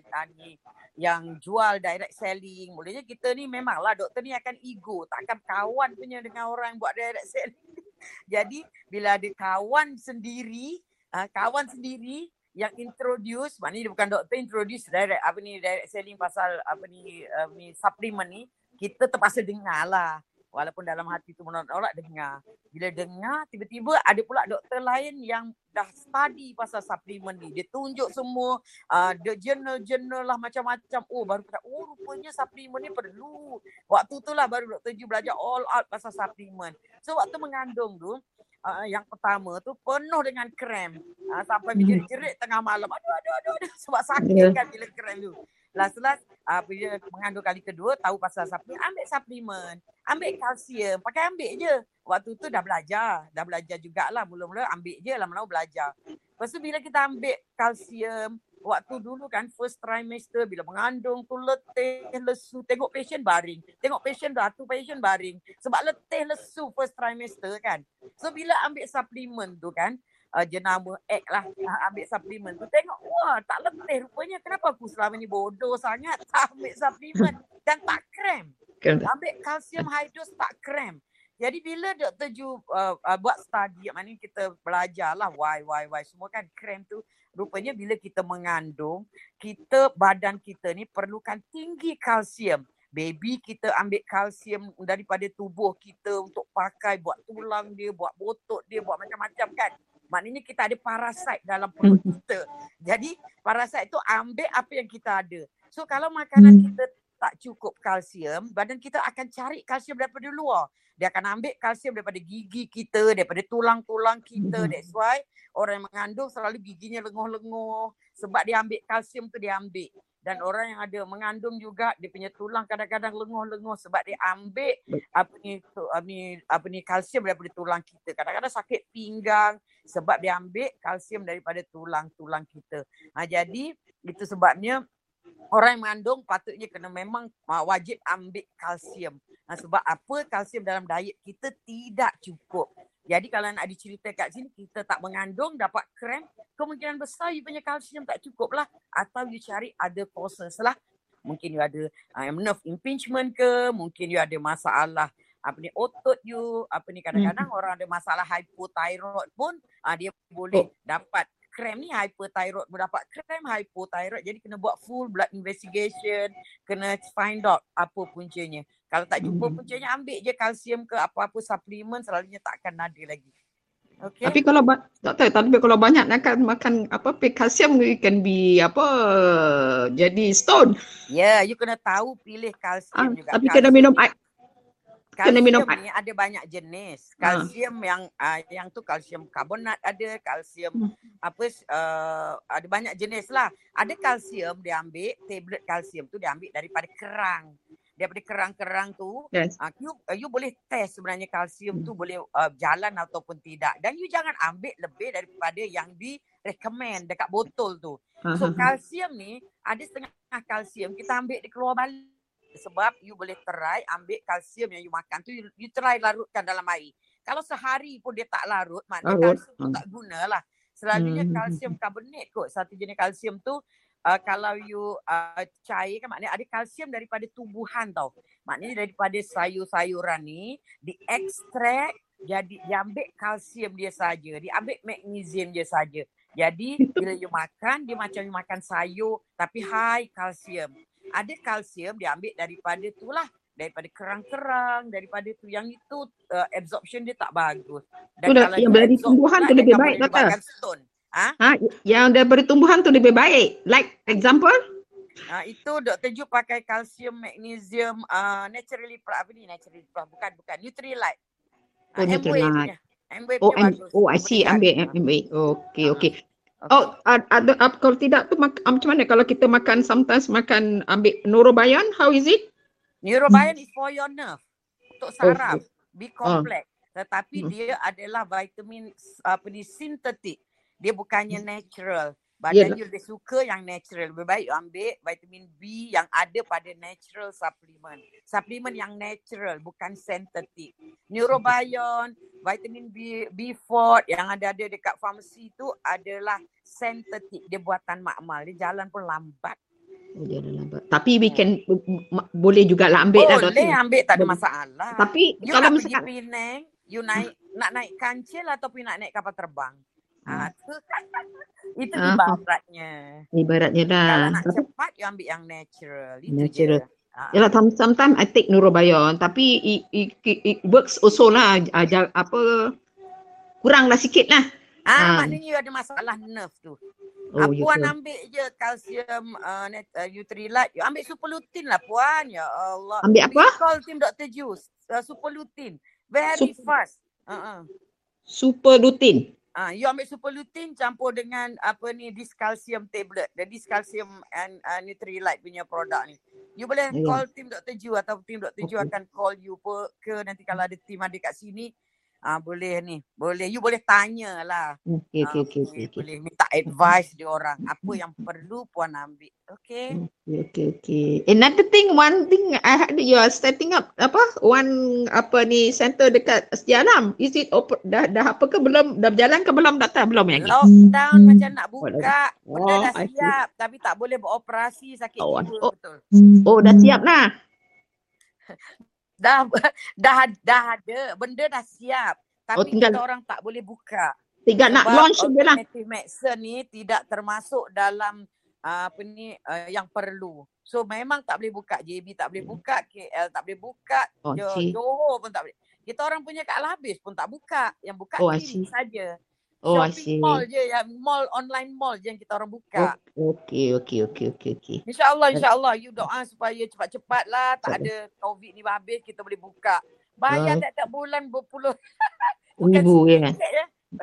yang jual direct selling. Mulanya kita ni memanglah doktor ni akan ego. Takkan kawan punya dengan orang yang buat direct selling. Jadi bila ada kawan sendiri, uh, kawan sendiri yang introduce, maknanya dia bukan doktor introduce direct apa ni direct selling pasal apa ni uh, ni supplement ni, kita terpaksa dengar lah walaupun dalam hati tu menolak dengar. Bila dengar, tiba-tiba ada pula doktor lain yang dah study pasal suplemen ni. Dia tunjuk semua uh, the journal-journal lah macam-macam. Oh baru kata, oh rupanya suplemen ni perlu. Waktu tu lah baru Dr. Ju belajar all out pasal suplemen. So waktu mengandung tu, uh, yang pertama tu penuh dengan krem. Uh, sampai menjerit-jerit tengah malam. Aduh, aduh, aduh, aduh. Sebab sakit yeah. kan bila krem tu. Last-last uh, bila mengandung kali kedua tahu pasal suplemen, ambil suplemen, ambil kalsium, pakai ambil je. Waktu tu dah belajar, dah belajar jugalah mula-mula ambil je lama-lama belajar. Lepas tu bila kita ambil kalsium, waktu dulu kan first trimester bila mengandung tu letih, lesu, tengok patient baring. Tengok patient dah tu patient baring. Sebab letih, lesu first trimester kan. So bila ambil suplemen tu kan, uh, jenama egg lah. Uh, ambil suplemen tu tengok wah tak letih rupanya. Kenapa aku selama ni bodoh sangat? Tak ambil suplemen dan tak krem. Ambil kalsium hydros tak krem. Jadi bila Dr. Ju uh, uh, buat study mana kita belajar lah why why why. Semua kan krem tu rupanya bila kita mengandung kita badan kita ni perlukan tinggi kalsium baby kita ambil kalsium daripada tubuh kita untuk pakai buat tulang dia, buat botok dia, buat macam-macam kan. Maknanya kita ada parasit dalam perut hmm. kita. Jadi parasit itu ambil apa yang kita ada. So kalau makanan hmm. kita tak cukup kalsium, badan kita akan cari kalsium daripada luar. Dia akan ambil kalsium daripada gigi kita, daripada tulang-tulang kita. Hmm. That's why orang yang mengandung selalu giginya lenguh-lenguh. Sebab dia ambil kalsium tu dia ambil dan orang yang ada mengandung juga dia punya tulang kadang-kadang lenguh-lenguh sebab dia ambil apa ni apa ni apa ni kalsium daripada tulang kita. Kadang-kadang sakit pinggang sebab dia ambil kalsium daripada tulang-tulang kita. Ha, jadi itu sebabnya orang yang mengandung patutnya kena memang uh, wajib ambil kalsium. Ha, sebab apa kalsium dalam diet kita tidak cukup jadi kalau nak dicerita kat sini, kita tak mengandung, dapat krem, kemungkinan besar you punya kalsium tak cukup lah. Atau you cari other causes lah. Mungkin you ada uh, nerve impingement ke, mungkin you ada masalah apa ni otot you, apa ni kadang-kadang hmm. orang ada masalah hypothyroid pun uh, dia boleh oh. dapat krem ni hyperthyroid pun dapat krem hypothyroid jadi kena buat full blood investigation kena find out apa puncanya kalau tak jumpa hmm. puncanya ambil je kalsium ke apa-apa suplemen selalunya tak akan ada lagi Okay. Tapi kalau doktor, tapi kalau banyak nak makan apa kalsium can be apa jadi stone. Yeah, you kena tahu pilih kalsium ah, juga. Tapi kena minum Kalsium minum ni ada banyak jenis. Ah. Kalsium ha. yang uh, yang tu kalsium karbonat ada, kalsium hmm. apa uh, ada banyak jenis lah. Ada kalsium dia ambil, tablet kalsium tu dia ambil daripada kerang daripada kerang-kerang tu yes. uh, you, uh, you boleh test sebenarnya kalsium hmm. tu boleh uh, jalan ataupun tidak dan you jangan ambil lebih daripada yang di recommend dekat botol tu so kalsium ni ada setengah kalsium kita ambil di keluar balik sebab you boleh try ambil kalsium yang you makan tu you, you try larutkan dalam air kalau sehari pun dia tak larut maknanya kalsium tu tak gunalah selalunya hmm. kalsium karbonat kot satu jenis kalsium tu uh, kalau you uh, cair kan maknanya ada kalsium daripada tumbuhan tau. Maknanya daripada sayur-sayuran ni diekstrak jadi diambil kalsium dia saja, diambil magnesium dia saja. Jadi bila you makan dia macam you makan sayur tapi high kalsium. Ada kalsium diambil daripada itulah daripada kerang-kerang daripada tu yang itu uh, absorption dia tak bagus. Dan Sudah, kalau yang dari tumbuhan tu lebih baik kata. Ha? ha? Yang daripada tumbuhan tu lebih baik. Like example? Ha, itu Dr. Ju pakai kalsium, magnesium, uh, naturally, apa ni naturally, bukan, bukan, Nutrilite. Oh, uh, Nutrilite. Oh, oh, I see. Ambil MWay. Okay, okay. Okay. Oh, ada uh, kalau tidak tu mak- macam mana kalau kita makan sometimes makan ambil neurobion, how is it? Neurobion hmm. is for your nerve. Untuk saraf. Oh, Be complex. Oh. Tetapi hmm. dia adalah vitamin apa ni sintetik. Dia bukannya natural. Badan yeah. you lebih suka yang natural. Lebih baik you ambil vitamin B yang ada pada natural supplement. Supplement yang natural bukan synthetic. Neurobion, vitamin B, B4 yang ada-ada dekat farmasi tu adalah synthetic. Dia buatan makmal. Dia jalan pun lambat. Oh, jalan lambat. Tapi we can boleh juga lah ambil boleh lah. Boleh ambil tak ada masalah. Tapi you kalau nak misalkan... pergi Penang, you naik, nak naik kancil ataupun nak naik kapal terbang. Ha, itu uh, ibaratnya. Ibaratnya dah. Kalau nak tapi, cepat, you ambil yang natural. Itu natural. Je. Ha. Yalah, sometimes I take neurobion tapi it, it, it, it works also lah. Ajar, apa, kurang lah sikit lah. Ah, ha. maknanya you ada masalah nerve tu. Oh, ah, puan ambil je kalsium uh, net, uh, Nutrilite. You ambil superlutin lah puan. Ya Allah. Ambil apa? Call team Dr. Juice. Uh, superlutin. Very Super, fast. Uh-uh. Superlutin. Ah, uh, you ambil campur dengan apa ni diskalsium tablet. The diskalsium and uh, Nutrilite punya produk ni. You boleh yeah. call team Dr. Ju atau team Dr. Ju okay. akan call you pe, ke nanti kalau ada team ada kat sini Ah boleh ni. Boleh. You boleh tanya lah. Okay, okay, okay, okay, okay. Boleh minta advice dia orang. Apa yang perlu puan ambil. Okay. Okay, okay, okay. Another thing, one thing I had, you are setting up apa? One apa ni center dekat Setialam. Is it open? Dah, dah apa ke belum? Dah berjalan ke belum datang? Belum lagi? Lockdown hmm. macam nak buka. Oh, Benda dah siap. Tapi tak boleh beroperasi sakit oh, jiwa oh. betul. Oh, dah siap lah. dah dah dah ada. Benda dah siap. Tapi oh, tinggal, kita orang tak boleh buka. tinggal nak launch je lah. medicine ni tidak termasuk dalam uh, apa ni uh, yang perlu. So memang tak boleh buka. JB tak boleh buka KL tak boleh buka oh, Johor pun tak boleh. Kita orang punya kat habis pun tak buka. Yang buka oh, ni saja Oh, Shopping mall je yang mall online mall je yang kita orang buka. Oh, okey okey okey okey okey. Insya-Allah insya-Allah you doa supaya cepat-cepat lah tak ada covid ni habis kita boleh buka. Bayar uh. tiap-tiap bulan berpuluh ribu ya.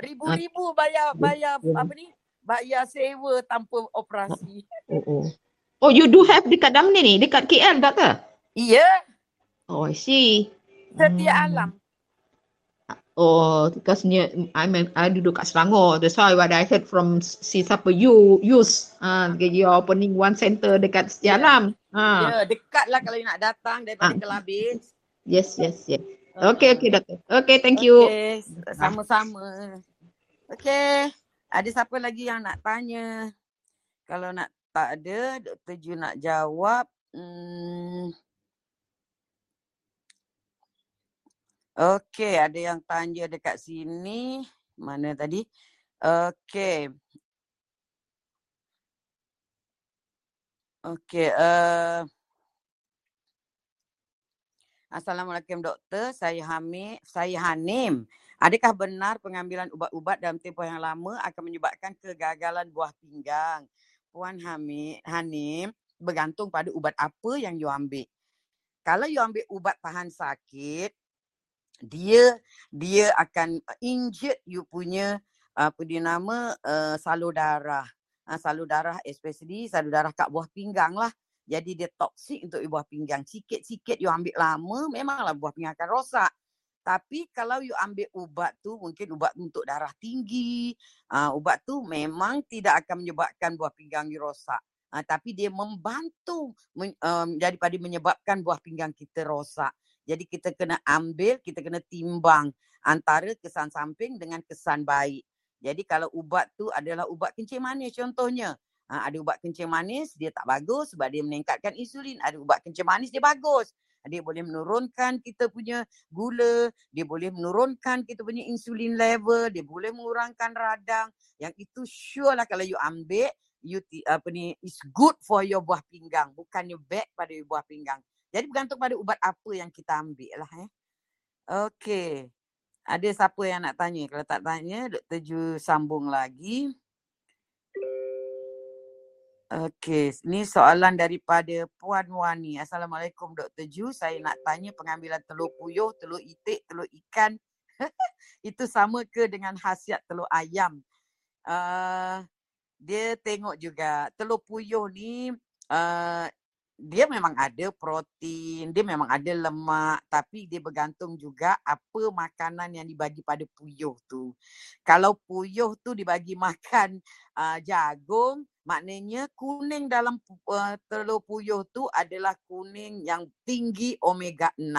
Ribu-ribu bayar bayar yeah. apa ni? Bayar sewa tanpa operasi. Oh, oh. oh you do have dekat dalam ni ni dekat KL doktor? Iya. Yeah. Oh I see. Setia hmm. alam. Oh, because near I mean I duduk kat Selangor. That's why what I heard from si siapa you use ah uh, you opening one center dekat Setialam. Ya, yeah. uh. yeah, dekat lah kalau you nak datang daripada uh. Kelabis. Yes, yes, yes. Okay, okay, doktor. Okay, thank you. Okay, sama-sama. Okay, ada siapa lagi yang nak tanya? Kalau nak tak ada, Dr. Ju nak jawab. Hmm. Okey, ada yang tanya dekat sini. Mana tadi? Okey. Okey, uh... Assalamualaikum doktor, saya Hamid, saya Hanim. Adakah benar pengambilan ubat-ubat dalam tempoh yang lama akan menyebabkan kegagalan buah pinggang? Puan Hamid, Hanim, bergantung pada ubat apa yang you ambil. Kalau you ambil ubat tahan sakit, dia dia akan injure you punya apa dia nama uh, salur darah. Uh, salur darah especially salur darah kat buah pinggang lah. Jadi dia toksik untuk buah pinggang. Sikit-sikit you ambil lama memanglah buah pinggang akan rosak. Tapi kalau you ambil ubat tu mungkin ubat untuk darah tinggi. Uh, ubat tu memang tidak akan menyebabkan buah pinggang you rosak. Uh, tapi dia membantu men, um, daripada menyebabkan buah pinggang kita rosak. Jadi kita kena ambil, kita kena timbang antara kesan samping dengan kesan baik. Jadi kalau ubat tu adalah ubat kencing manis contohnya. Ha, ada ubat kencing manis, dia tak bagus sebab dia meningkatkan insulin. Ada ubat kencing manis, dia bagus. Dia boleh menurunkan kita punya gula, dia boleh menurunkan kita punya insulin level, dia boleh mengurangkan radang. Yang itu sure lah kalau you ambil, you apa ni, is good for your buah pinggang. Bukannya bad pada your buah pinggang. Jadi bergantung pada ubat apa yang kita ambil lah. Eh. Okey. Ada siapa yang nak tanya? Kalau tak tanya, Dr. Ju sambung lagi. Okey, ni soalan daripada Puan Wani. Assalamualaikum Dr. Ju. Saya nak tanya pengambilan telur puyuh, telur itik, telur ikan. itu sama ke dengan khasiat telur ayam? Uh, dia tengok juga telur puyuh ni uh, dia memang ada protein, dia memang ada lemak tapi dia bergantung juga apa makanan yang dibagi pada puyuh tu. Kalau puyuh tu dibagi makan uh, jagung, maknanya kuning dalam uh, telur puyuh tu adalah kuning yang tinggi omega 6.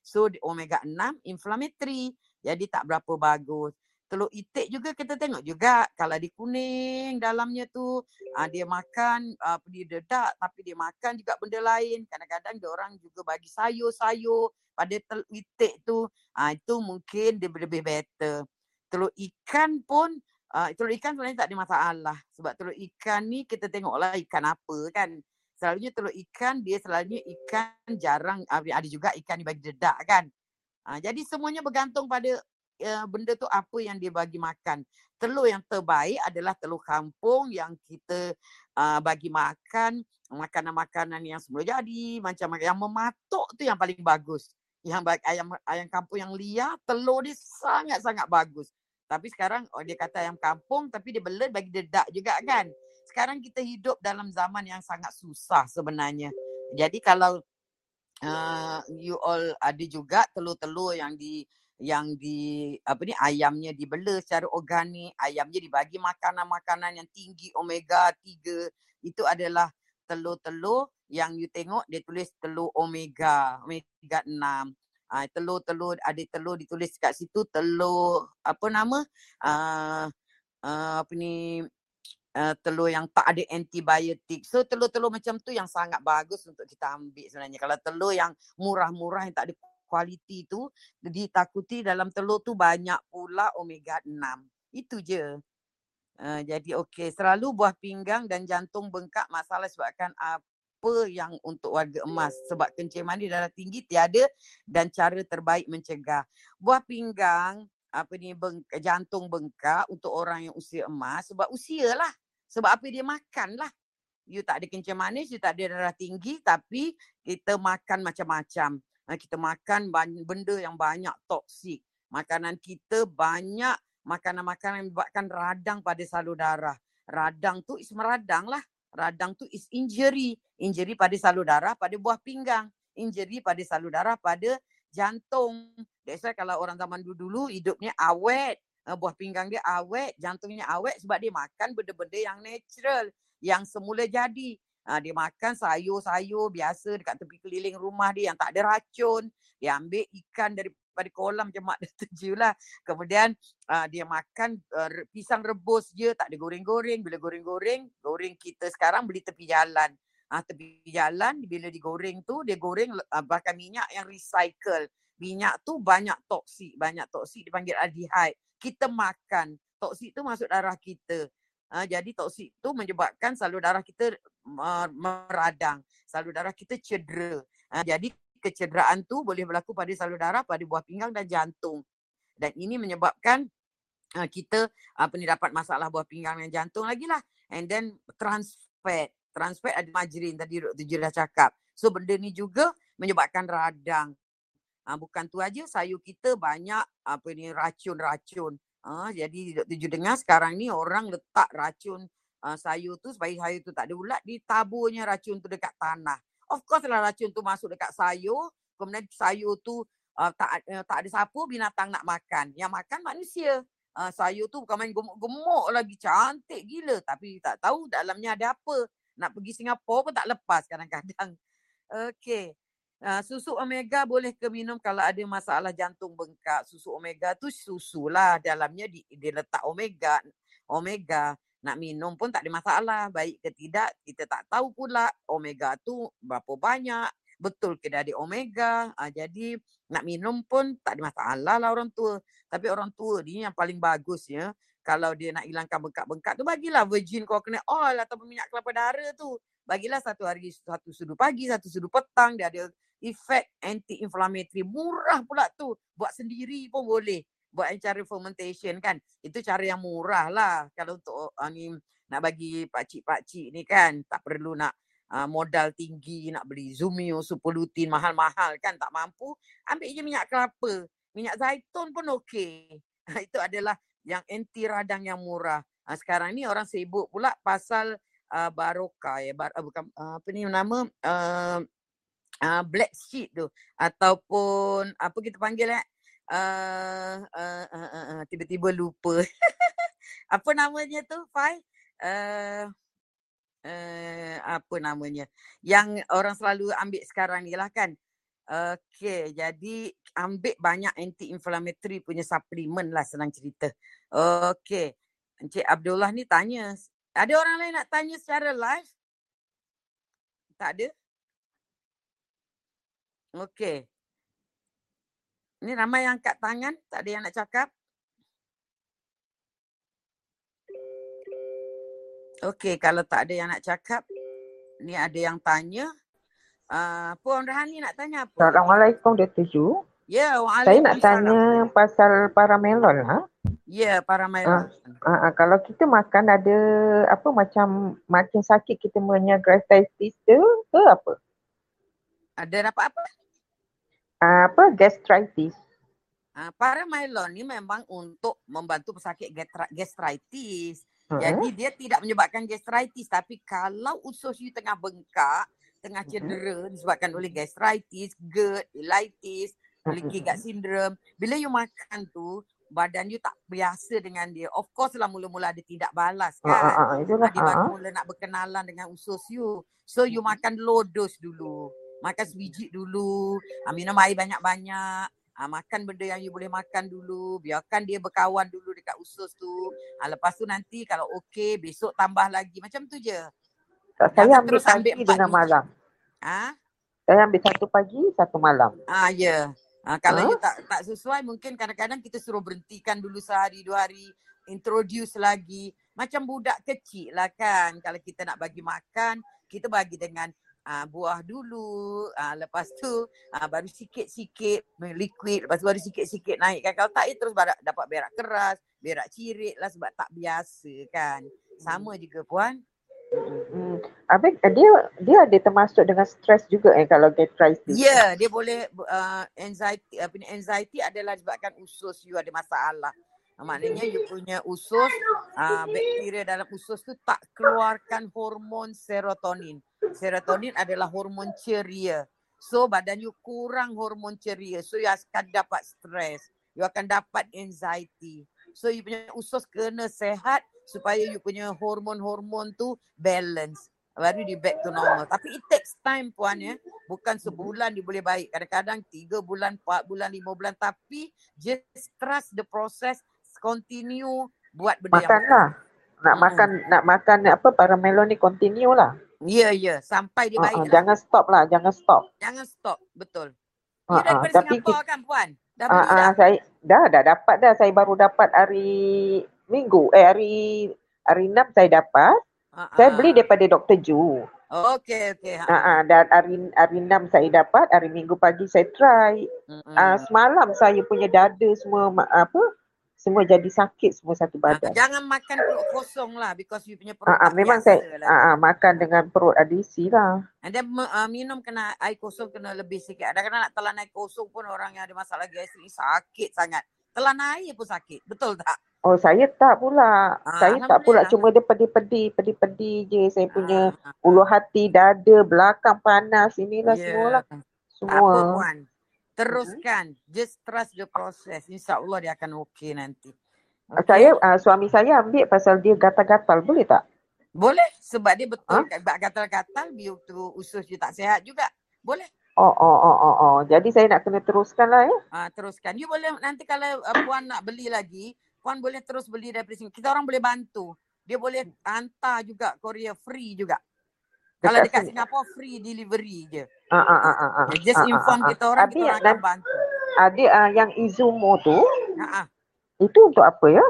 So omega 6 inflammatory. Jadi tak berapa bagus telur itik juga kita tengok juga kalau di kuning dalamnya tu uh, dia makan uh, dia dedak tapi dia makan juga benda lain. Kadang-kadang dia orang juga bagi sayur-sayur pada telur itik tu. Uh, itu mungkin dia lebih better. Telur ikan pun uh, telur ikan sebenarnya tak ada masalah. Sebab telur ikan ni kita tengoklah ikan apa kan. Selalunya telur ikan dia selalunya ikan jarang ada juga ikan dibagi dedak kan. Uh, jadi semuanya bergantung pada uh, benda tu apa yang dia bagi makan. Telur yang terbaik adalah telur kampung yang kita uh, bagi makan makanan-makanan yang semula jadi macam yang mematuk tu yang paling bagus. Yang baik ayam ayam kampung yang liar telur dia sangat-sangat bagus. Tapi sekarang oh, dia kata ayam kampung tapi dia belut bagi dedak juga kan. Sekarang kita hidup dalam zaman yang sangat susah sebenarnya. Jadi kalau uh, you all ada juga telur-telur yang di yang di apa ni ayamnya dibela secara organik, ayamnya dibagi makanan-makanan yang tinggi omega 3 itu adalah telur-telur yang you tengok dia tulis telur omega, omega 6. Ah uh, telur-telur ada telur ditulis kat situ telur apa nama? uh, uh, apa ni uh, telur yang tak ada antibiotik. So telur-telur macam tu yang sangat bagus untuk kita ambil sebenarnya. Kalau telur yang murah-murah yang tak ada kualiti tu ditakuti dalam telur tu banyak pula omega 6. Itu je. Uh, jadi okey, selalu buah pinggang dan jantung bengkak masalah sebabkan apa yang untuk warga emas sebab kencing manis darah tinggi tiada dan cara terbaik mencegah. Buah pinggang apa ni beng, jantung bengkak untuk orang yang usia emas sebab usia lah. Sebab apa dia makan lah. You tak ada kencing manis, you tak ada darah tinggi tapi kita makan macam-macam. Ha, kita makan benda yang banyak toksik. Makanan kita banyak makanan-makanan yang menyebabkan radang pada salur darah. Radang tu is meradang lah. Radang tu is injury. Injury pada salur darah pada buah pinggang. Injury pada salur darah pada jantung. That's why kalau orang zaman dulu-dulu hidupnya awet. Ha, buah pinggang dia awet, jantungnya awet sebab dia makan benda-benda yang natural. Yang semula jadi. Uh, dia makan sayur-sayur biasa dekat tepi keliling rumah dia yang tak ada racun. Dia ambil ikan daripada kolam macam mak dia tuju lah. Kemudian uh, dia makan uh, pisang rebus je, tak ada goreng-goreng. Bila goreng-goreng, goreng kita sekarang beli tepi jalan. Uh, tepi jalan, bila digoreng tu, dia goreng uh, bahkan minyak yang recycle. Minyak tu banyak toksik, banyak toksik dipanggil aldehyde. Kita makan, toksik tu masuk darah kita. Uh, jadi toksik tu menyebabkan salur darah kita meradang, salur darah kita cedera. Uh, jadi kecederaan tu boleh berlaku pada salur darah, pada buah pinggang dan jantung. Dan ini menyebabkan uh, kita apa ni dapat masalah buah pinggang dan jantung lagi lah. And then trans fat, trans fat ada margarin tadi Dr. Jira cakap. So benda ni juga menyebabkan radang. Uh, bukan tu aja sayur kita banyak apa ni racun-racun. Uh, jadi Dr. Ju dengar sekarang ni orang letak racun uh, sayur tu supaya sayur tu tak ada ulat, ditaburnya racun tu dekat tanah. Of course lah racun tu masuk dekat sayur, kemudian sayur tu uh, tak, uh, tak ada siapa binatang nak makan. Yang makan manusia. Uh, sayur tu bukan main gemuk-gemuk lagi, cantik gila. Tapi tak tahu dalamnya ada apa. Nak pergi Singapura pun tak lepas kadang-kadang. Okay. Uh, susu omega boleh ke minum kalau ada masalah jantung bengkak. Susu omega tu susu lah. Dalamnya di, dia letak omega. Omega. Nak minum pun tak ada masalah. Baik ke tidak, kita tak tahu pula omega tu berapa banyak. Betul ke ada omega. Uh, jadi nak minum pun tak ada masalah lah orang tua. Tapi orang tua ni yang paling bagus ya. Kalau dia nak hilangkan bengkak-bengkak tu bagilah virgin coconut oil atau minyak kelapa darah tu. Bagilah satu hari satu sudu pagi, satu sudu petang. Dia ada efek anti-inflammatory. Murah pula tu. Buat sendiri pun boleh. Buat cara fermentation kan. Itu cara yang murah lah. Kalau untuk uh, ni nak bagi pakcik-pakcik ni kan. Tak perlu nak uh, modal tinggi. Nak beli Zumio, Superlutin, mahal-mahal kan. Tak mampu. Ambil je minyak kelapa. Minyak zaitun pun okey. Itu adalah yang anti radang yang murah. Uh, sekarang ni orang sibuk pula pasal uh, baroka ya bar, uh, bukan uh, apa ni nama uh, uh, black sheet tu ataupun apa kita panggil eh uh, uh, uh, tiba-tiba lupa apa namanya tu Fai uh, uh, apa namanya yang orang selalu ambil sekarang ni lah kan Okay, jadi ambil banyak anti-inflammatory punya suplemen lah senang cerita. Okay, Encik Abdullah ni tanya, ada orang lain nak tanya secara live? Tak ada? Okay. Ni ramai yang angkat tangan, tak ada yang nak cakap? Okay, kalau tak ada yang nak cakap, ni ada yang tanya. Uh, Puan Rahani nak tanya apa? Assalamualaikum Dr. Ju. Ya, yeah, Saya nak tanya pasal paramelon ha? Ya, yeah, paramelon. Uh, uh, uh, kalau kita makan ada apa macam macam sakit kita punya gastritis tu ke apa? Ada dapat apa? Uh, apa gastritis. Uh, paramelon ni memang untuk membantu pesakit gastritis. Uh-huh. Jadi dia tidak menyebabkan gastritis tapi kalau usus you tengah bengkak tengah cedera disebabkan oleh gastritis, GERD, colitis, leaky gut syndrome. Bila you makan tu, badan you tak biasa dengan dia. Of course lah mula-mula ada tidak balas kan. Uh, uh, uh, itulah. Dia baru mula nak berkenalan dengan usus you. So you makan low dose dulu. Makan sebiji dulu. Minum air banyak-banyak. Ha, makan benda yang you boleh makan dulu. Biarkan dia berkawan dulu dekat usus tu. Ha, lepas tu nanti kalau okey, besok tambah lagi. Macam tu je. Tak, saya ambil pagi ambil dengan malam. Ha? Saya ambil satu pagi, satu malam. Ah ya. Yeah. Ha, kalau ha? you tak tak sesuai mungkin kadang-kadang kita suruh berhentikan dulu sehari dua hari, introduce lagi. Macam budak kecil lah kan. Kalau kita nak bagi makan, kita bagi dengan uh, buah dulu. Uh, lepas tu uh, baru sikit-sikit liquid. Lepas tu baru sikit-sikit naikkan. Kalau tak, ya terus dapat berak keras, berak cirit lah sebab tak biasa kan. Sama juga puan. Hmm. Habis eh, dia dia ada termasuk dengan stres juga eh kalau gastritis. Ya, yeah, dia boleh uh, anxiety apa ni anxiety adalah sebabkan usus you ada masalah. Maknanya you punya usus uh, bakteria dalam usus tu tak keluarkan hormon serotonin. Serotonin adalah hormon ceria. So badan you kurang hormon ceria. So you akan dapat stres. You akan dapat anxiety. So you punya usus kena sehat supaya you punya hormon-hormon tu balance baru di back to normal tapi it takes time puan ya bukan sebulan dia boleh baik kadang-kadang tiga bulan empat bulan lima bulan tapi just trust the process continue buat benda makan yang lah nak hmm. makan nak makan apa para melon ni continue lah ya yeah, ya yeah. sampai dia uh, baik uh, lah. jangan stop lah jangan stop jangan stop betul uh, uh, tapi Singapore kan puan dah uh, uh, saya dah dah dapat dah saya baru dapat hari minggu eh hari hari enam saya dapat. Uh-huh. Saya beli daripada Dr. Ju. Okey okey. Ha uh-huh. dan hari hari enam saya dapat, hari minggu pagi saya try. Uh, semalam saya punya dada semua apa? Semua jadi sakit semua satu badan. Jangan makan perut kosong lah because you punya perut uh-huh. memang saya lah. uh-huh. makan dengan perut ada isi lah. And then uh, minum kena air kosong kena lebih sikit. Kadang-kadang nak telan air kosong pun orang yang ada masalah gas ni sakit sangat. Telan air pun sakit. Betul tak? Oh saya tak pula. Ah, saya tak pula cuma dia pedih-pedih, pedih-pedih je. Saya punya ah, ulu hati, dada, belakang panas inilah yeah. semualah. Semua. Apa puan? Teruskan. Hmm? Just trust the process. InsyaAllah dia akan okey nanti. Okay. Saya, uh, suami saya ambil pasal dia gatal-gatal. Boleh tak? Boleh. Sebab dia betul huh? gatal-gatal, tu usus dia tak sihat juga. Boleh. Oh, oh, oh, oh, oh. Jadi saya nak kena teruskan lah ya. Ah, teruskan. You boleh nanti kalau uh, puan nak beli lagi, puan boleh terus beli dari sini. Kita orang boleh bantu. Dia boleh hantar juga Korea free juga. Kalau dekat. Singapura free delivery je. Ah ah ah ah. ah. Just ah, inform ah, kita orang kita orang akan bantu. Ada uh, yang Izumo tu. Ah. Itu untuk apa ya?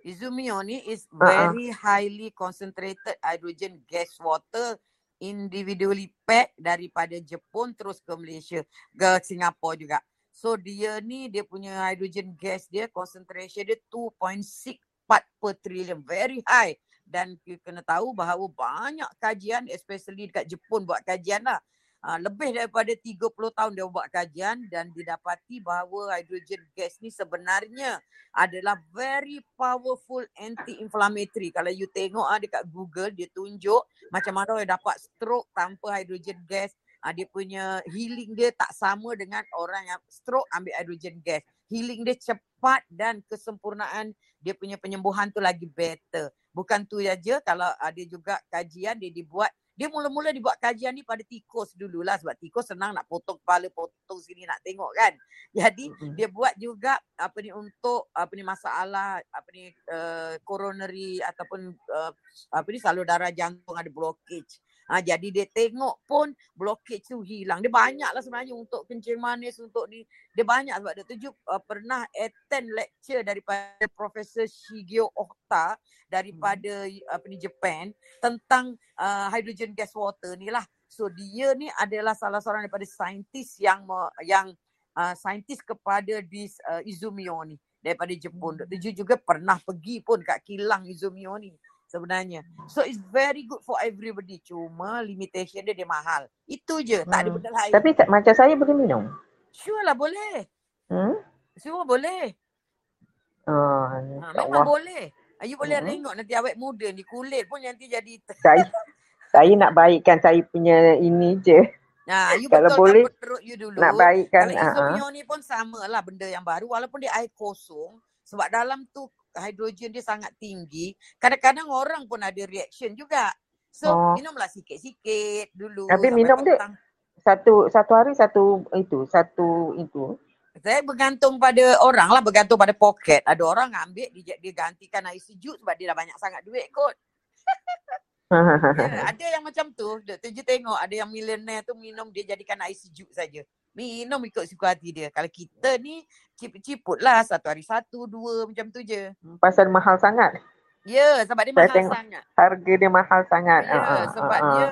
Izumio ni is very uh-huh. highly concentrated hydrogen gas water individually packed daripada Jepun terus ke Malaysia ke Singapura juga. So dia ni dia punya hydrogen gas dia concentration dia 2.6 part per trillion. Very high. Dan kena tahu bahawa banyak kajian especially dekat Jepun buat kajian lah. uh, lebih daripada 30 tahun dia buat kajian dan didapati bahawa hydrogen gas ni sebenarnya adalah very powerful anti-inflammatory. Kalau you tengok uh, dekat Google dia tunjuk macam mana orang dapat stroke tanpa hydrogen gas. Uh, dia punya healing dia tak sama dengan orang yang stroke ambil hydrogen gas. Healing dia cepat dan kesempurnaan dia punya penyembuhan tu lagi better. Bukan tu saja kalau ada juga kajian dia dibuat dia mula-mula dibuat kajian ni pada tikus dululah sebab tikus senang nak potong kepala potong sini nak tengok kan. Jadi mm-hmm. dia buat juga apa ni untuk apa ni masalah apa ni uh, coronary ataupun uh, apa ni salur darah jantung ada blockage. Ha, jadi dia tengok pun blockage tu hilang. Dia banyak lah sebenarnya untuk kencing manis, untuk ni. Dia banyak sebab dia tuju uh, pernah attend lecture daripada Profesor Shigeo Ohta daripada hmm. apa ni Japan tentang uh, hydrogen gas water ni lah. So dia ni adalah salah seorang daripada saintis yang yang uh, saintis kepada this uh, Izumio ni daripada Jepun. Hmm. Dr. juga pernah pergi pun kat kilang Izumio ni sebenarnya. So it's very good for everybody. Cuma limitation dia dia mahal. Itu je. Tak ada hmm. benda lain. Tapi tak, macam saya boleh minum? Sure lah boleh. Hmm? Sure boleh. Oh, ha, memang boleh. You boleh hmm. tengok nanti awet muda ni kulit pun nanti jadi saya, saya nak baikkan saya punya ini je. Nah, you Kalau boleh perut you dulu. Nak baikkan. Kalau uh-huh. ni pun sama lah benda yang baru walaupun dia air kosong sebab dalam tu hidrogen dia sangat tinggi, kadang-kadang orang pun ada reaction juga. So oh. minumlah sikit-sikit dulu. Tapi minum dia satu satu hari satu itu, satu itu. Saya bergantung pada orang lah, bergantung pada poket. Ada orang ambil, dia, dia gantikan air sejuk sebab dia dah banyak sangat duit kot. ya, ada yang macam tu, Dr. Ju tengok ada yang millionaire tu minum dia jadikan air sejuk saja. Minum ikut suka hati dia. Kalau kita ni ciput-ciput lah satu hari satu, dua macam tu je. Hmm, pasal mahal sangat. Ya, sebab dia Saya mahal sangat. Harga dia mahal sangat. Ya, uh, sebab uh, uh. dia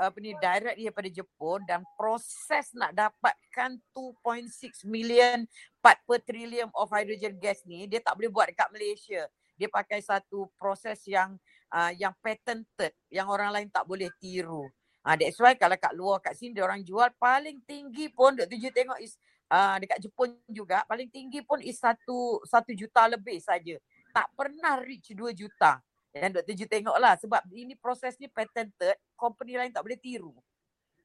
apa ni direct dia daripada Jepun dan proses nak dapatkan 2.6 million part per trillion of hydrogen gas ni dia tak boleh buat dekat Malaysia. Dia pakai satu proses yang uh, yang patented yang orang lain tak boleh tiru. Ah that's why kalau kat luar kat sini dia orang jual paling tinggi pun dok tuju tengok is uh, dekat Jepun juga paling tinggi pun is satu satu juta lebih saja. Tak pernah reach dua juta. Yang dok tuju tengoklah sebab ini proses ni patented, company lain tak boleh tiru.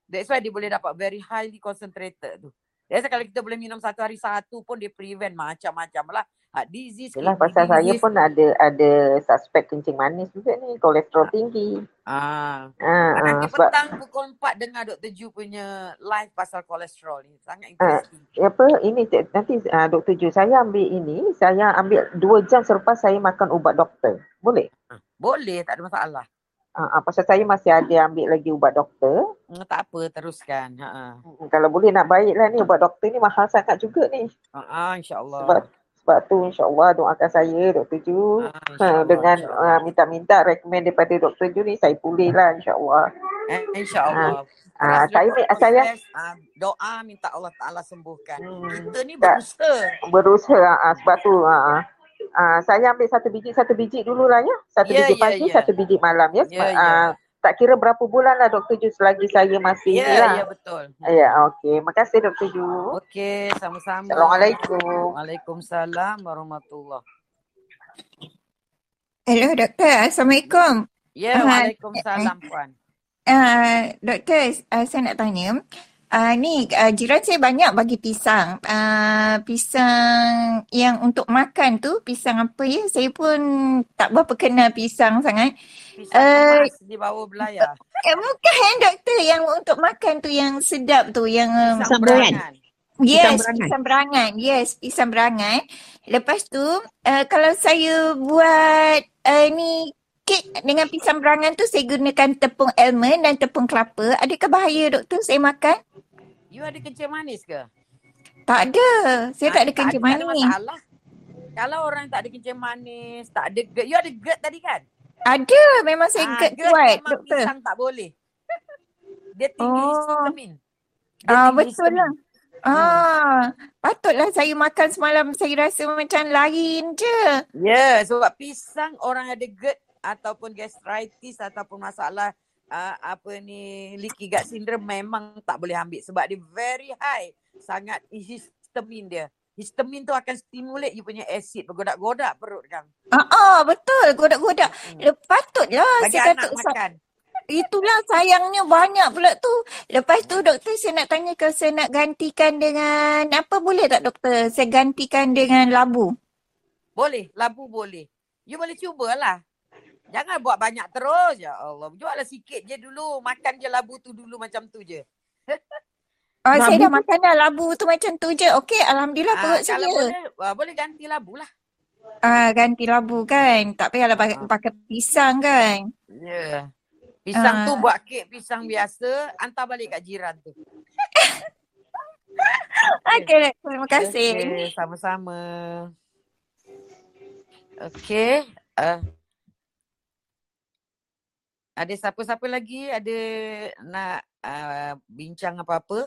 That's why dia boleh dapat very highly concentrated tu. Biasa kalau kita boleh minum satu hari satu pun dia prevent macam-macam lah. Heart disease. Yalah pasal disease. saya pun ada ada suspek kencing manis juga ni. Kolesterol tinggi. Ah. ah, ah nanti sebab, petang pukul 4 dengar Dr. Ju punya live pasal kolesterol ni. Sangat ah, interesting. Ah, apa ini nanti ah, Dr. Ju saya ambil ini. Saya ambil dua jam selepas saya makan ubat doktor. Boleh? Ah, boleh. Tak ada masalah. Uh, pasal saya masih ada ambil lagi ubat doktor. Hmm, tak apa, teruskan. Ha. Hmm, kalau boleh nak baiklah ni ubat doktor ni mahal sangat juga ni. Ha, uh, insya-Allah. Sebab sebab tu insya-Allah doakan saya Dr. Ju. Ha, dengan uh, minta-minta rekomen daripada Dr. Ju ni saya pulih lah insya-Allah. Eh, insya-Allah. Ah, uh, saya saya uh, doa minta Allah Taala sembuhkan. Hmm. Kita ni berusaha. Berusaha uh, sebab tu uh, uh, saya ambil satu biji satu biji dulu lah ya. Satu yeah, biji yeah, pagi, yeah. satu biji malam ya. Yeah, uh, yeah. Tak kira berapa bulan lah Dr. Ju selagi saya masih yeah, ni lah. Ya, yeah, betul. Ya, yeah, okey. Makasih Dr. Ju. Okey, sama-sama. Assalamualaikum. Waalaikumsalam warahmatullahi Hello doktor, Assalamualaikum. Ya, yeah, Waalaikumsalam Puan. Uh, doktor, uh, saya nak tanya, Uh, ni uh, jiran saya banyak bagi pisang. Uh, pisang yang untuk makan tu, pisang apa ya? Saya pun tak berapa kenal pisang sangat. Pisang uh, di bawah belayar. Eh, bukan doktor yang untuk makan tu yang sedap tu. Yang, um, pisang berangan. Yes, pisang berangan. Yes, pisang berangan. Lepas tu, uh, kalau saya buat uh, ni kek dengan pisang berangan tu saya gunakan tepung almond dan tepung kelapa. Adakah bahaya doktor saya makan? You ada kencing manis ke? Tak ada. Saya ha, tak ada kencing manis. Tak ada masalah. Kalau orang tak ada kencing manis, tak ada GERD. You ada GERD tadi kan? Ada. Memang saya ha, GERD, GERD kuat, memang doktor. pisang tak boleh. Dia tinggi oh. Ah, betul lah. Ah, hmm. patutlah saya makan semalam saya rasa macam lain je. Ya, yeah, sebab pisang orang ada GERD ataupun gastritis ataupun masalah uh, apa ni leaky gut syndrome memang tak boleh ambil sebab dia very high sangat histamin dia. Histamin tu akan stimulate you punya acid bergodak-godak perut kan. Ah, uh, betul godak-godak. Hmm. Patutlah Bagi saya kata makan. Itulah sayangnya banyak pula tu. Lepas tu doktor saya nak tanya kalau saya nak gantikan dengan apa boleh tak doktor? Saya gantikan dengan labu. Boleh, labu boleh. You boleh cubalah. Jangan buat banyak terus. Ya Allah. Jual lah sikit je dulu. Makan je labu tu dulu macam tu je. Oh, saya dah makan dah labu tu macam tu je. Okey, Alhamdulillah ah, perut saya. Kalau boleh, uh, boleh ganti labu lah. Ah, ganti labu kan. Tak payahlah pakai, uh. pakai pisang kan. Ya. Yeah. Pisang uh. tu buat kek pisang biasa, hantar balik kat jiran tu. Okey, terima kasih. Okay, sama-sama. Okey. Uh, ada siapa-siapa lagi ada nak uh, bincang apa-apa?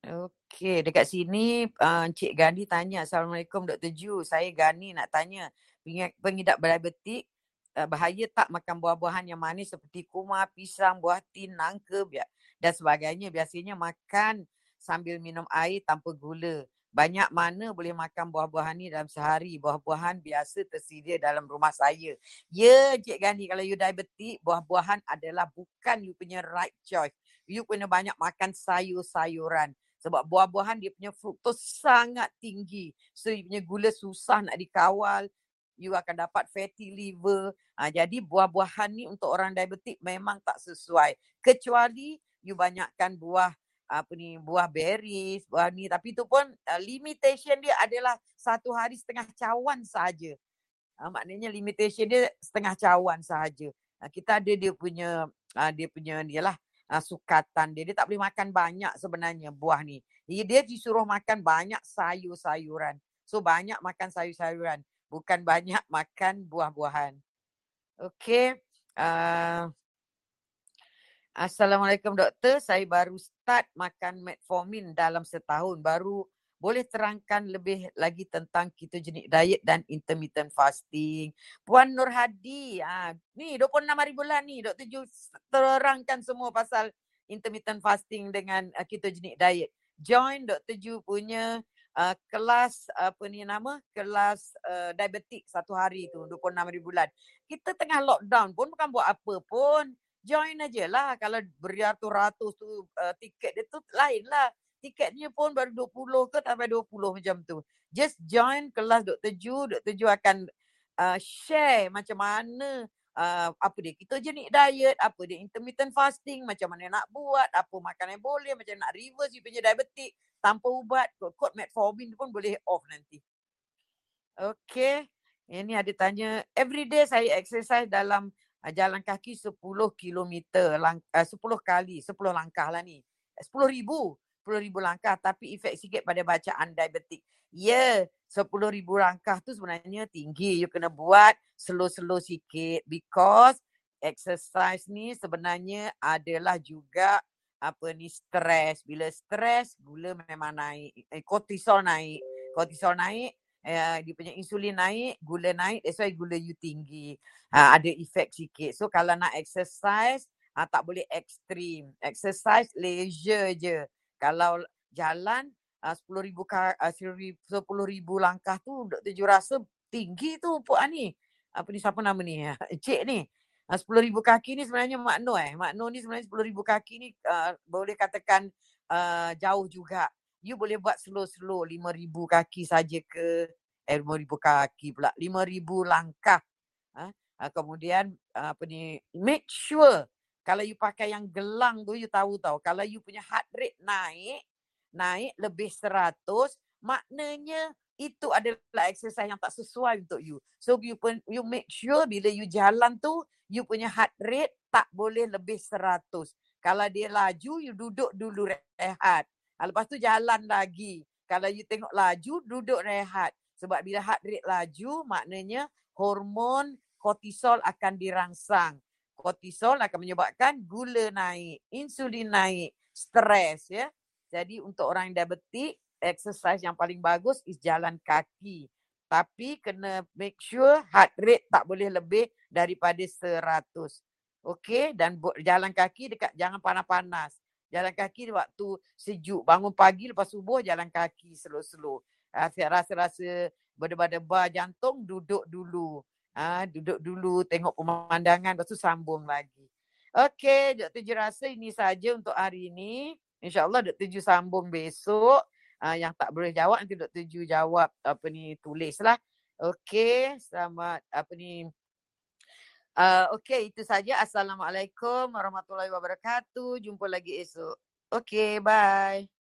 Okey, dekat sini uh, Encik Gani tanya, Assalamualaikum Dr. Ju. Saya Gani nak tanya, pengidap diabetik uh, bahaya tak makan buah-buahan yang manis seperti kurma, pisang, buah tin, nangka dan sebagainya. Biasanya makan sambil minum air tanpa gula banyak mana boleh makan buah-buahan ni dalam sehari. Buah-buahan biasa tersedia dalam rumah saya. Ya, Cik Gani, kalau you diabetik, buah-buahan adalah bukan you punya right choice. You kena banyak makan sayur-sayuran. Sebab buah-buahan dia punya fruktos sangat tinggi. So, you punya gula susah nak dikawal. You akan dapat fatty liver. Ha, jadi, buah-buahan ni untuk orang diabetik memang tak sesuai. Kecuali you banyakkan buah apa ni buah berries, buah ni tapi tu pun uh, limitation dia adalah satu hari setengah cawan saja. Uh, maknanya limitation dia setengah cawan saja. Uh, kita ada dia punya uh, dia punya dia lah uh, sukatan dia. Dia tak boleh makan banyak sebenarnya buah ni. Dia, disuruh makan banyak sayur-sayuran. So banyak makan sayur-sayuran. Bukan banyak makan buah-buahan. Okay. Uh, Assalamualaikum doktor, saya baru start makan metformin dalam setahun. Baru boleh terangkan lebih lagi tentang ketogenic diet dan intermittent fasting. Puan Nur Hadi, ah, ni 26 hari bulan ni doktor Ju terangkan semua pasal intermittent fasting dengan uh, ketogenic diet. Join Dr. Ju punya uh, kelas apa ni nama? Kelas uh, diabetik satu hari tu 26 hari bulan. Kita tengah lockdown pun bukan buat apa pun join aja lah. Kalau beratus-ratus tu uh, tiket dia tu lain lah. Tiketnya pun baru 20 ke sampai 20 macam tu. Just join kelas Dr. Ju. Dr. Ju akan uh, share macam mana uh, apa dia ketogenic diet, apa dia intermittent fasting, macam mana nak buat, apa makanan yang boleh, macam nak reverse you punya diabetik tanpa ubat. Kod metformin pun boleh off nanti. Okay. Ini ada tanya, everyday saya exercise dalam uh, jalan kaki 10 kilometer lang- uh, 10 kali 10 langkah lah ni 10 ribu 10 ribu langkah tapi efek sikit pada bacaan diabetik ya yeah, 10 ribu langkah tu sebenarnya tinggi you kena buat slow-slow sikit because exercise ni sebenarnya adalah juga apa ni stres bila stres gula memang naik eh, kortisol naik kortisol naik uh, dia punya insulin naik, gula naik, that's why gula you tinggi. Uh, ada efek sikit. So kalau nak exercise, uh, tak boleh ekstrim. Exercise leisure je. Kalau jalan uh, 10,000 uh, 10 langkah tu Dr. Ju rasa tinggi tu Puan ni. Apa ni siapa nama ni? Cik ni. Uh, 10,000 kaki ni sebenarnya makno eh. Makno ni sebenarnya 10,000 kaki ni uh, boleh katakan uh, jauh juga you boleh buat slow-slow lima ribu kaki saja ke eh lima ribu kaki pula lima ribu langkah ha? kemudian apa ni make sure kalau you pakai yang gelang tu you tahu tahu kalau you punya heart rate naik naik lebih seratus maknanya itu adalah exercise yang tak sesuai untuk you so you pun you make sure bila you jalan tu you punya heart rate tak boleh lebih seratus kalau dia laju you duduk dulu rehat Ha, lepas tu jalan lagi. Kalau you tengok laju, duduk rehat. Sebab bila heart rate laju, maknanya hormon kortisol akan dirangsang. Kortisol akan menyebabkan gula naik, insulin naik, stres ya. Jadi untuk orang yang diabetik, exercise yang paling bagus is jalan kaki. Tapi kena make sure heart rate tak boleh lebih daripada 100. Okey dan jalan kaki dekat jangan panas-panas. Jalan kaki waktu sejuk. Bangun pagi lepas subuh jalan kaki slow-slow. Uh, rasa-rasa berdebar-debar jantung duduk dulu. Uh, duduk dulu tengok pemandangan lepas tu sambung lagi. Okey, Dr. Ju rasa ini saja untuk hari ini. InsyaAllah Dr. Ju sambung besok uh, yang tak boleh jawab nanti Dr. Ju jawab apa ni tulislah. Okey, selamat apa ni uh, okey itu saja. Assalamualaikum warahmatullahi wabarakatuh. Jumpa lagi esok. Okey, bye.